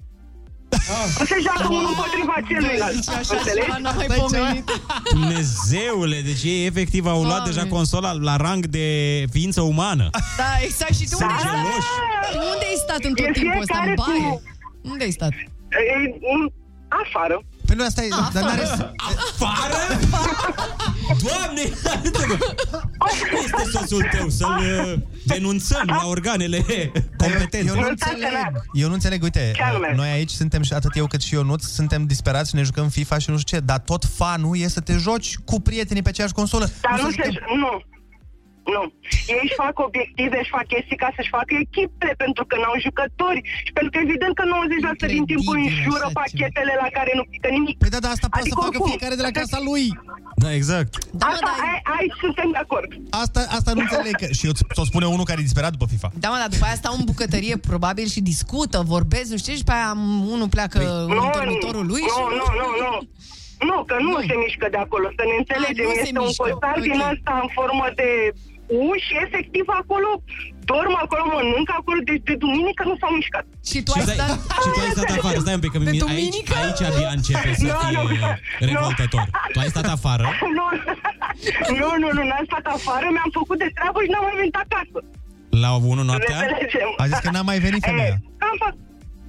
Nu se joacă unul împotriva celuilalt. Zice așa Înțelegi? ceva, n-am mai Stai, ce- pomenit. Dumnezeule, deci ei efectiv au luat Doamne. deja consola la rang de ființă umană. Da, exact. Și tu unde, ai stat? Tu unde ai stat în tot E timpul ăsta? În fiecare baie? cu- Unde ai stat? E, m, Afară. Pe nu asta e... A, dar n-are... afară. Afară? Doamne, cum este soțul tău? Să-l uh, denunțăm la organele competente. Eu nu înțeleg. Eu nu înțeleg, uite, Ce anume? noi aici suntem și atât eu cât și Ionuț, suntem disperați și ne jucăm FIFA și nu știu ce, dar tot fanul e să te joci cu prietenii pe aceeași consolă. Dar să nu se... jucăm- Nu. Nu. Ei își fac obiective, își fac chestii ca să-și facă echipe, pentru că n-au jucători și pentru că evident că 90% din timp înjură pachetele la care nu pică nimic. Păi da, da, asta poate Adică să facă oricum. fiecare de la casa lui. Da, exact. Da, mă, Asta, dar, ai, aici suntem de acord. Asta, asta nu înțeleg. că- Și eu ți-o spune unul care e disperat după FIFA. da, mă, dar după aia stau în bucătărie probabil și discută, vorbesc, nu știu, ce, și pe aia unul pleacă Nu, în dormitorul lui nu, și... nu, nu, nu. Nu, că nu, se mișcă de acolo, să ne înțelegem. nu se este un mișcă, costar din ok. ăsta în formă de U și efectiv acolo dorm acolo, mănânc acolo, deci de duminică nu s-au mișcat. Și tu Și, ai stai, stat... și tu ai stat afară, stai un pic, că De mi- aici, duminică? aici abia începe să Nu, fie nu, revoltător. Tu ai stat afară? Nu, nu, nu, nu, n-am stat afară, mi-am făcut de treabă și n-am mai venit acasă. La 1 Ne noaptea? înțelegem. A zis că n-a mai venit femeia. E, am făcut.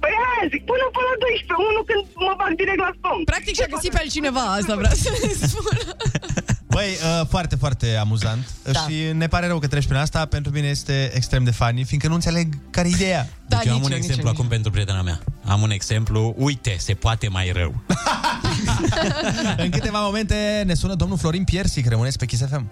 Păi aia zic, până până la 12, unul când mă bag direct la somn. Practic și-a găsit pe altcineva, asta vreau să spun. Băi, uh, foarte, foarte amuzant Da. și ne pare rău că treci prin asta. Pentru mine este extrem de funny, fiindcă nu înțeleg care e ideea. Da, Deci eu am nici un eu, nici exemplu eu, acum pentru prietena mea. Am un exemplu. Uite, se poate mai rău. În câteva momente ne sună domnul Florin Piersic, rămâneți pe Kiss FM.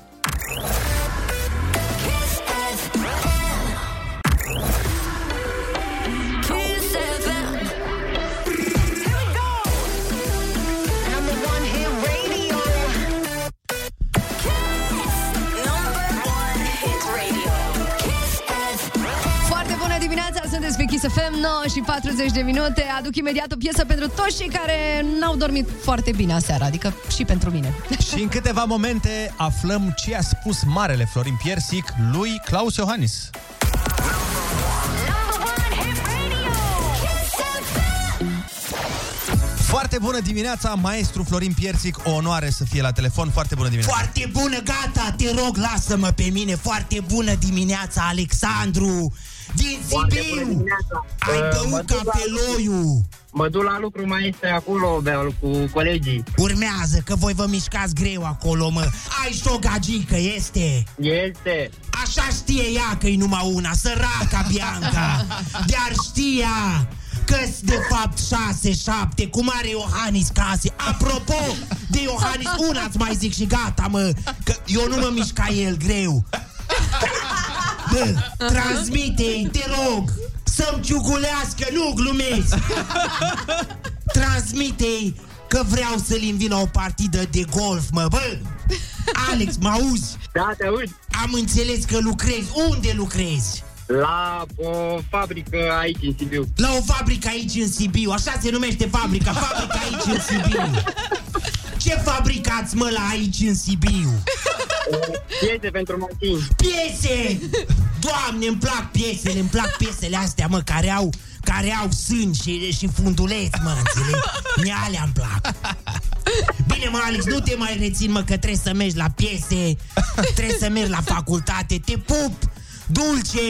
9 și 40 de minute. Aduc imediat o piesă pentru toți cei care n-au dormit foarte bine aseară, adică și pentru mine. Și în câteva momente aflăm ce a spus marele Florin Piersic lui Claus Iohannis. Foarte bună dimineața, maestru Florin Piersic, o onoare să fie la telefon. Foarte bună dimineața. Foarte bună, gata, te rog, lasă-mă pe mine. Foarte bună dimineața, Alexandru. Din Sibiu. Ai Uh, băut mă duc la cafeloiul. Mă duc la lucru, mai este acolo, beau cu colegii. Urmează, că voi vă mișcați greu acolo, mă. Ai și o gagică, este? Este. Așa știe ea că e numai una, săraca Bianca. Dar știa că de fapt șase, șapte, cum are Iohannis case. Apropo de Iohannis, una îți mai zic și gata, mă, că eu nu mă mișc ca el greu. Bă, transmite te rog, să-mi ciugulească, nu glumesc. transmite că vreau să-l invit la o partidă de golf, mă, bă. Alex, mă auzi? Da, te auzi. Am înțeles că lucrezi. Unde lucrezi? La o fabrică aici, în Sibiu. La o fabrică aici în Sibiu. Așa se numește fabrica. Fabrica aici în Sibiu. Ce fabricați, mă, la aici în Sibiu? Piese pentru mașini. Piese! Doamne, îmi plac piesele, îmi plac piesele astea, mă, care au care au sânge și, și funduleți, mă, înțelegi? Mie alea îmi plac. Bine, mă, Alex, nu te mai rețin, mă, că trebuie să mergi la piese, trebuie să mergi la facultate, te pup, dulce,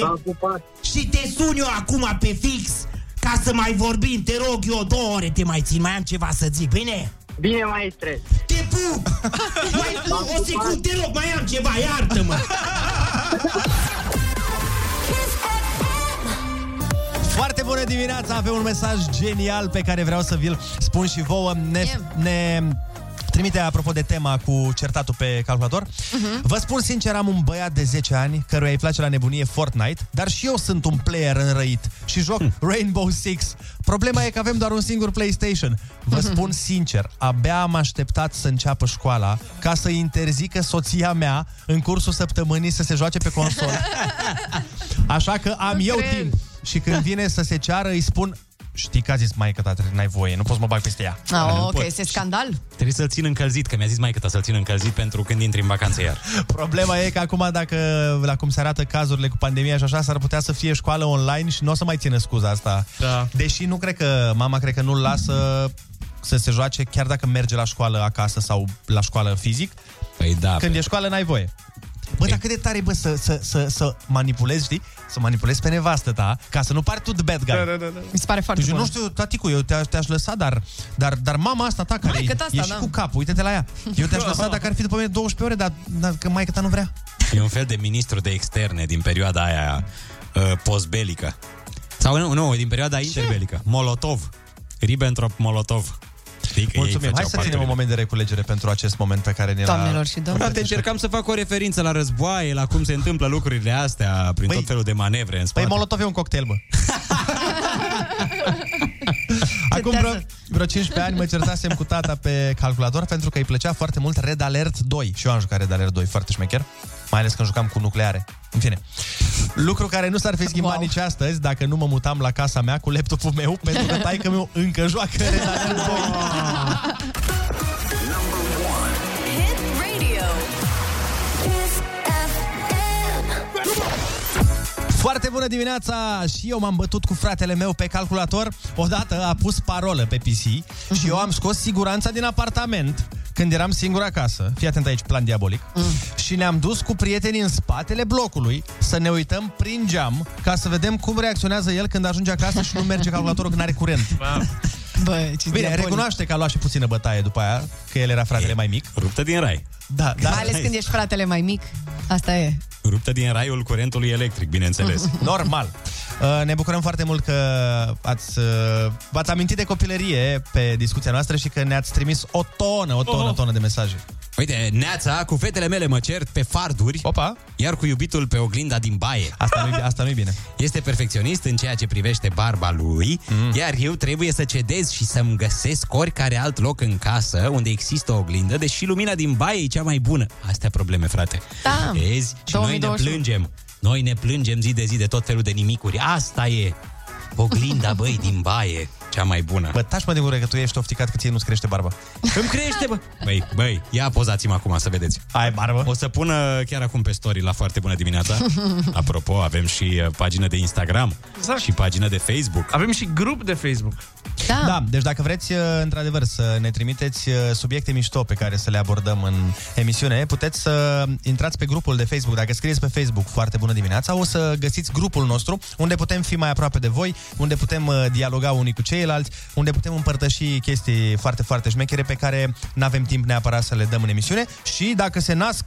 și te sun eu acum pe fix ca să mai vorbim, te rog eu două ore te mai țin, mai am ceva să zic, bine? Bine, maestre. Te pup! Mai, o secundă, te rog, mai am ceva, iartă-mă! Foarte bună dimineața, avem un mesaj genial pe care vreau să vi-l spun și vouă. Ne, ne trimite apropo de tema cu certatul pe calculator. Uh-huh. Vă spun sincer, am un băiat de 10 ani căruia îi place la nebunie Fortnite, dar și eu sunt un player înrăit și joc Hmm. Rainbow Six. Problema e că avem doar un singur PlayStation. Vă Hmm. spun sincer, abia am așteptat să înceapă școala ca să interzică soția mea în cursul săptămânii să se joace pe consolă. Așa că am Nu eu cred. timp. Și când vine să se ceară, îi spun Știi că a zis mai că n-ai voie, nu poți să mă bag peste ea. Ah, Nu ok, pot. este scandal. Trebuie să-l țin încălzit, că mi-a zis mai să-l țin încălzit pentru când intri în vacanță iar. Problema e că acum, dacă la cum se arată cazurile cu pandemia și așa, s-ar putea să fie școală online și nu o să mai țină scuza asta. Da. Deși nu cred că, mama cred că nu-l lasă să se joace chiar dacă merge la școală acasă sau la școală fizic. Păi da. Când e școală, n-ai voie. Bă, dar cât de tare, e, bă, să, să, să, să manipulezi, știi? Să manipulezi pe nevastă ta, ca să nu pari tu the bad guy. Da, da, da, da. Mi se pare foarte Deci, bun. nu știu, taticu, eu te-aș, te-aș lăsa, dar, dar, dar mama asta ta, care Maică e, ta asta, e și da. cu capul, uite-te la ea. Eu te-aș lăsa dacă ar fi după mine 12 ore, dar, dar că maică ta nu vrea. E un fel de ministru de externe din perioada aia uh, postbelică. Sau nu, nu, din perioada interbelică. Molotov. Ribbentrop-Molotov. Știi că ei Mulțumim. Hai făceau să parte ținem un din- moment de reculegere pentru acest moment pe care ne l-a... Doamnelor și domnilor. Frate, încercam să fac o referință la războaie, la cum se întâmplă lucrurile astea, prin Băi, tot felul de manevre în spate. Păi Molotov e un cocktail, bă. Acum vreo, vreo 15 ani mă certasem cu tata pe calculator pentru că îi plăcea foarte mult Red Alert 2 și eu am jucat Red Alert 2 foarte șmecher, mai ales când jucam cu nucleare. În fine, lucru care nu s-ar fi schimbat wow. nici astăzi dacă nu mă mutam la casa mea cu laptopul meu pentru că taică meu încă joacă Red Alert 2. Foarte bună dimineața! Și eu m-am bătut cu fratele meu pe calculator. Odată a pus parolă pe PC și eu am scos siguranța din apartament când eram singur acasă. Fii atent aici, plan diabolic. Și ne-am dus cu prietenii în spatele blocului să ne uităm prin geam ca să vedem cum reacționează el când ajunge acasă și nu merge calculatorul când are curent. Bă, ce Bine, diabolic. recunoaște că a luat și puțină bătaie după aia, că el era fratele mai mic. Ruptă din rai. Da, da. Mai ales când ești fratele mai mic. Asta e. Ruptă din raiul curentului electric, bineînțeles. Normal. Uh, Ne bucurăm foarte mult că ați, uh, v-ați amintit de copilărie pe discuția noastră și că ne-ați trimis o tonă, o tonă, o tonă de mesaje. Uite, Neața, cu fetele mele mă cert pe farduri, Opa. iar cu iubitul pe oglinda din baie. Asta nu-i, asta nu-i bine. Este perfecționist în ceea ce privește barba lui, mm. iar eu trebuie să cedez și să-mi găsesc oricare alt loc în casă unde există o oglindă, deși lumina din baie e cea mai bună. Astea probleme, frate. Da. Vezi? Și noi ne 2021. plângem. Noi ne plângem zi de zi de tot felul de nimicuri. Asta e. Oglinda, băi, din baie, cea mai bună. Bă, taci mă de gură că tu ești ofticat că ție nu-ți crește barba. Îmi crește, bă! Băi, băi, ia pozați-mă acum să vedeți. Ai barbă? O să pună chiar acum pe story la foarte bună dimineața. Apropo, avem și uh, pagină de Instagram Exact. și pagină de Facebook. Avem și grup de Facebook. Da. Da, deci dacă vreți, uh, într-adevăr, să ne trimiteți uh, subiecte mișto pe care să le abordăm în emisiune, puteți să intrați pe grupul de Facebook. Dacă scrieți pe Facebook Foarte Bună Dimineața, o să găsiți grupul nostru, unde putem fi mai aproape de voi, unde putem uh, dialoga unii cu ceilalți, unde putem împărtăși chestii foarte, foarte șmechere pe care nu avem timp neapărat să le dăm în emisiune și dacă se nasc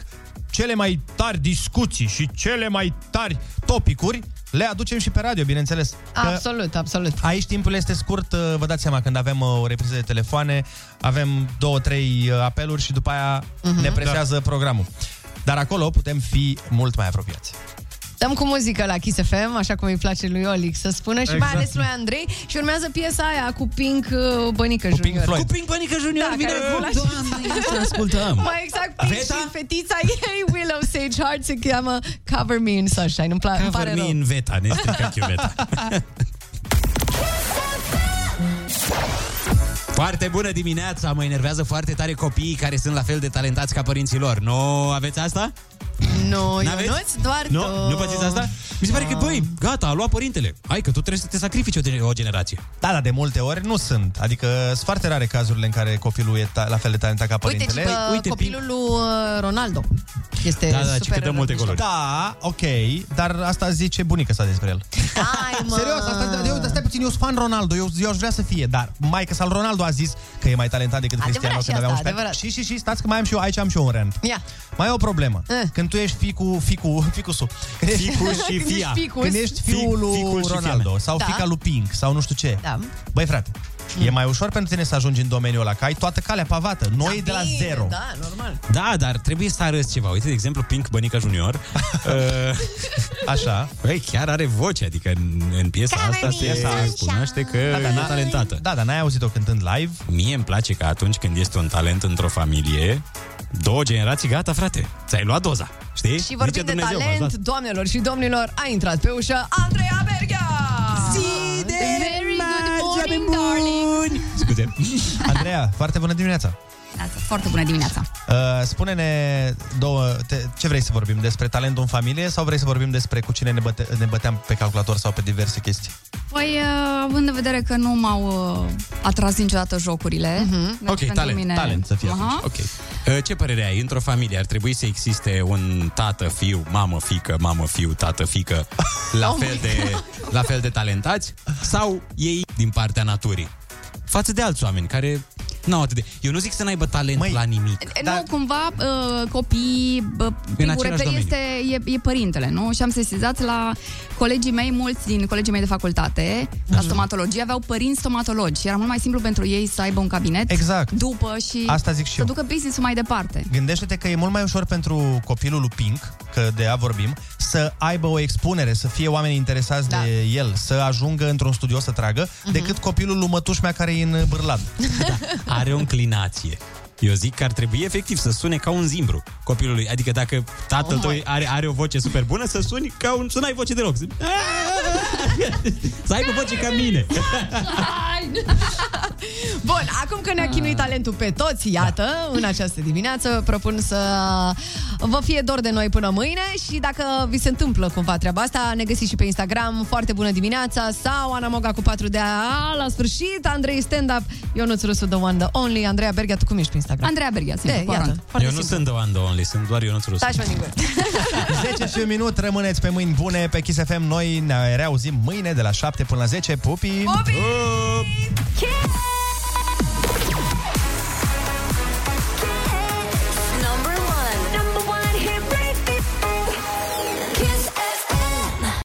cele mai tari discuții și cele mai tari topicuri, le aducem și pe radio, bineînțeles. Că Absolut, absolut. Aici timpul este scurt, uh, vă dați seama, când avem uh, o repriză de telefoane, avem două, trei uh, apeluri și după aia Mhm. ne presează programul. Dar acolo putem fi mult mai apropiați. Dăm cu muzică la Kiss FM, așa cum îi place lui Olic să spună și mai Exact. ales lui Andrei și urmează piesa aia cu Pink uh, Bănică Cu Junior. Pink Floyd. Cu Pink Bănică Junior da, vine... care îți place. Doamne, ia să ascultăm. Mai exact, Pink Veta? și fetița ei, Willow Sage Heart, se cheamă Cover Me in Sunshine. Îmi, pla- îmi pare Cover me rău. in veta, ne strică chiuveta. Foarte bună dimineața, mă enervează foarte tare copiii care sunt la fel de talentați ca părinții lor. Nu aveți asta? Nu, N-aveți? Ionuț, doar Nu? tu. Nu pățiți asta? Mi se pare că, băi, gata, a luat părintele. Hai că tu trebuie să te sacrifici o, gen- o generație. Da, dar de multe ori nu sunt. Adică sunt foarte rare cazurile în care copilul e ta- la fel de talentat ca Uite, părintele. Uite, copilul lui uh, Ronaldo este Da, da, ci super că dă multe mișto. goluri. Da, ok, dar asta zice bunica sa despre el. Hai, mă. Serios, asta, eu, stai puțin, eu sunt fan Ronaldo, eu, eu aș vrea să fie, dar maica sa lui Ronaldo a zis că e mai talentat decât Adevărat Cristiano și când avea asta, 11 ani. adevărat. Și, și, și, stați că mai am și eu, aici am și eu un rant. Ia. Mai e o problemă. Când tu ești ficu, ficu, ficusul. Când ești- Ficu și când ești fia. ficus. Când ești Fic- fiul lui ficul și Ronaldo fiame. sau Da. fica lui Pink sau nu știu ce. Da. Băi, frate, e mai ușor pentru tine să ajungi în domeniul ăla, că ai toată calea pavată. Noi de la zero. Da, normal. Da, dar trebuie să arăți ceva. Uite, de exemplu, Pink Bănica Junior. uh, Așa. Băi, chiar are voce, adică în, în piesa asta se cunoaște că Da, dar e n-a- talentată. Da, dar n-ai auzit-o cântând live? Mie îmi place că atunci când este un talent într-o familie, două generații, gata, frate, ți-ai luat doza. Știi? Și vorbim Zice de Dumnezeu, talent, v-ați luat. doamnelor și domnilor, a intrat pe ușă Andreea good morning, darling! Scuze. Andreea, foarte bună dimineața. Foarte bună dimineața. Uh, spune-ne două, te, ce vrei să vorbim? Despre talentul în familie sau vrei să vorbim despre cu cine ne, băte, ne băteam pe calculator sau pe diverse chestii? Păi, uh, având în vedere că nu m-au uh, atras niciodată jocurile, Mhm. deci Ok, pentru talent, mine... talent să fie Aha. atunci. Ok. Uh, Ce părere ai? Într-o familie ar trebui să existe un tată, fiu, mamă, fică, mamă, fiu, tată, fică, la, Oh my fel, de, la fel de talentați? Sau ei din partea naturii? Față de alți oameni care n-au atât de... Eu nu zic să n-aibă talent Măi, la nimic. Da. Nu, cumva uh, copiii, uh, primul același reper domeniu. este e, e părintele, nu? Și am sesizat la colegii mei, mulți din colegii mei de facultate, la stomatologie, aveau părinți stomatologi și era mult mai simplu pentru ei să aibă un cabinet Exact. după și Asta zic și să eu. ducă business-ul mai departe. Gândește-te că e mult mai ușor pentru copilul lui Pink, că de ea vorbim, să aibă o expunere, să fie oameni interesați da. de el, să ajungă într-un studio să tragă, uh-huh. decât copilul lui mătușmea care e în bârlad. Are o înclinație. Eu zic că ar trebui efectiv să sune ca un zimbru copilului. Adică dacă tatăl Oh tău my- are, are o voce super bună, să suni ca un... Să n-ai voce deloc. Să, să aibă voce ca mine. Bun, acum că ne-a chinuit talentul pe toți, iată, în această dimineață, propun să vă fie dor de noi până mâine și dacă vi se întâmplă cumva treaba asta, ne găsiți și pe Instagram, foarte bună dimineața, sau Ana Moga cu 4 de a la sfârșit, Andrei Stand-Up, Ionuț Rusu, The One, The Only, Andreea Berghia, tu cum ești pe Instagram? Andreea Berghia, De, simplu, iată, curent. foarte Eu nu simplu. sunt de one the only, sunt doar Ionuț Rusu. Taci, mă, din gură. 10 și un minut, rămâneți pe mâini bune pe Kiss FM. Noi ne reauzim mâine de la 7 până la 10. Pupi! Pupi!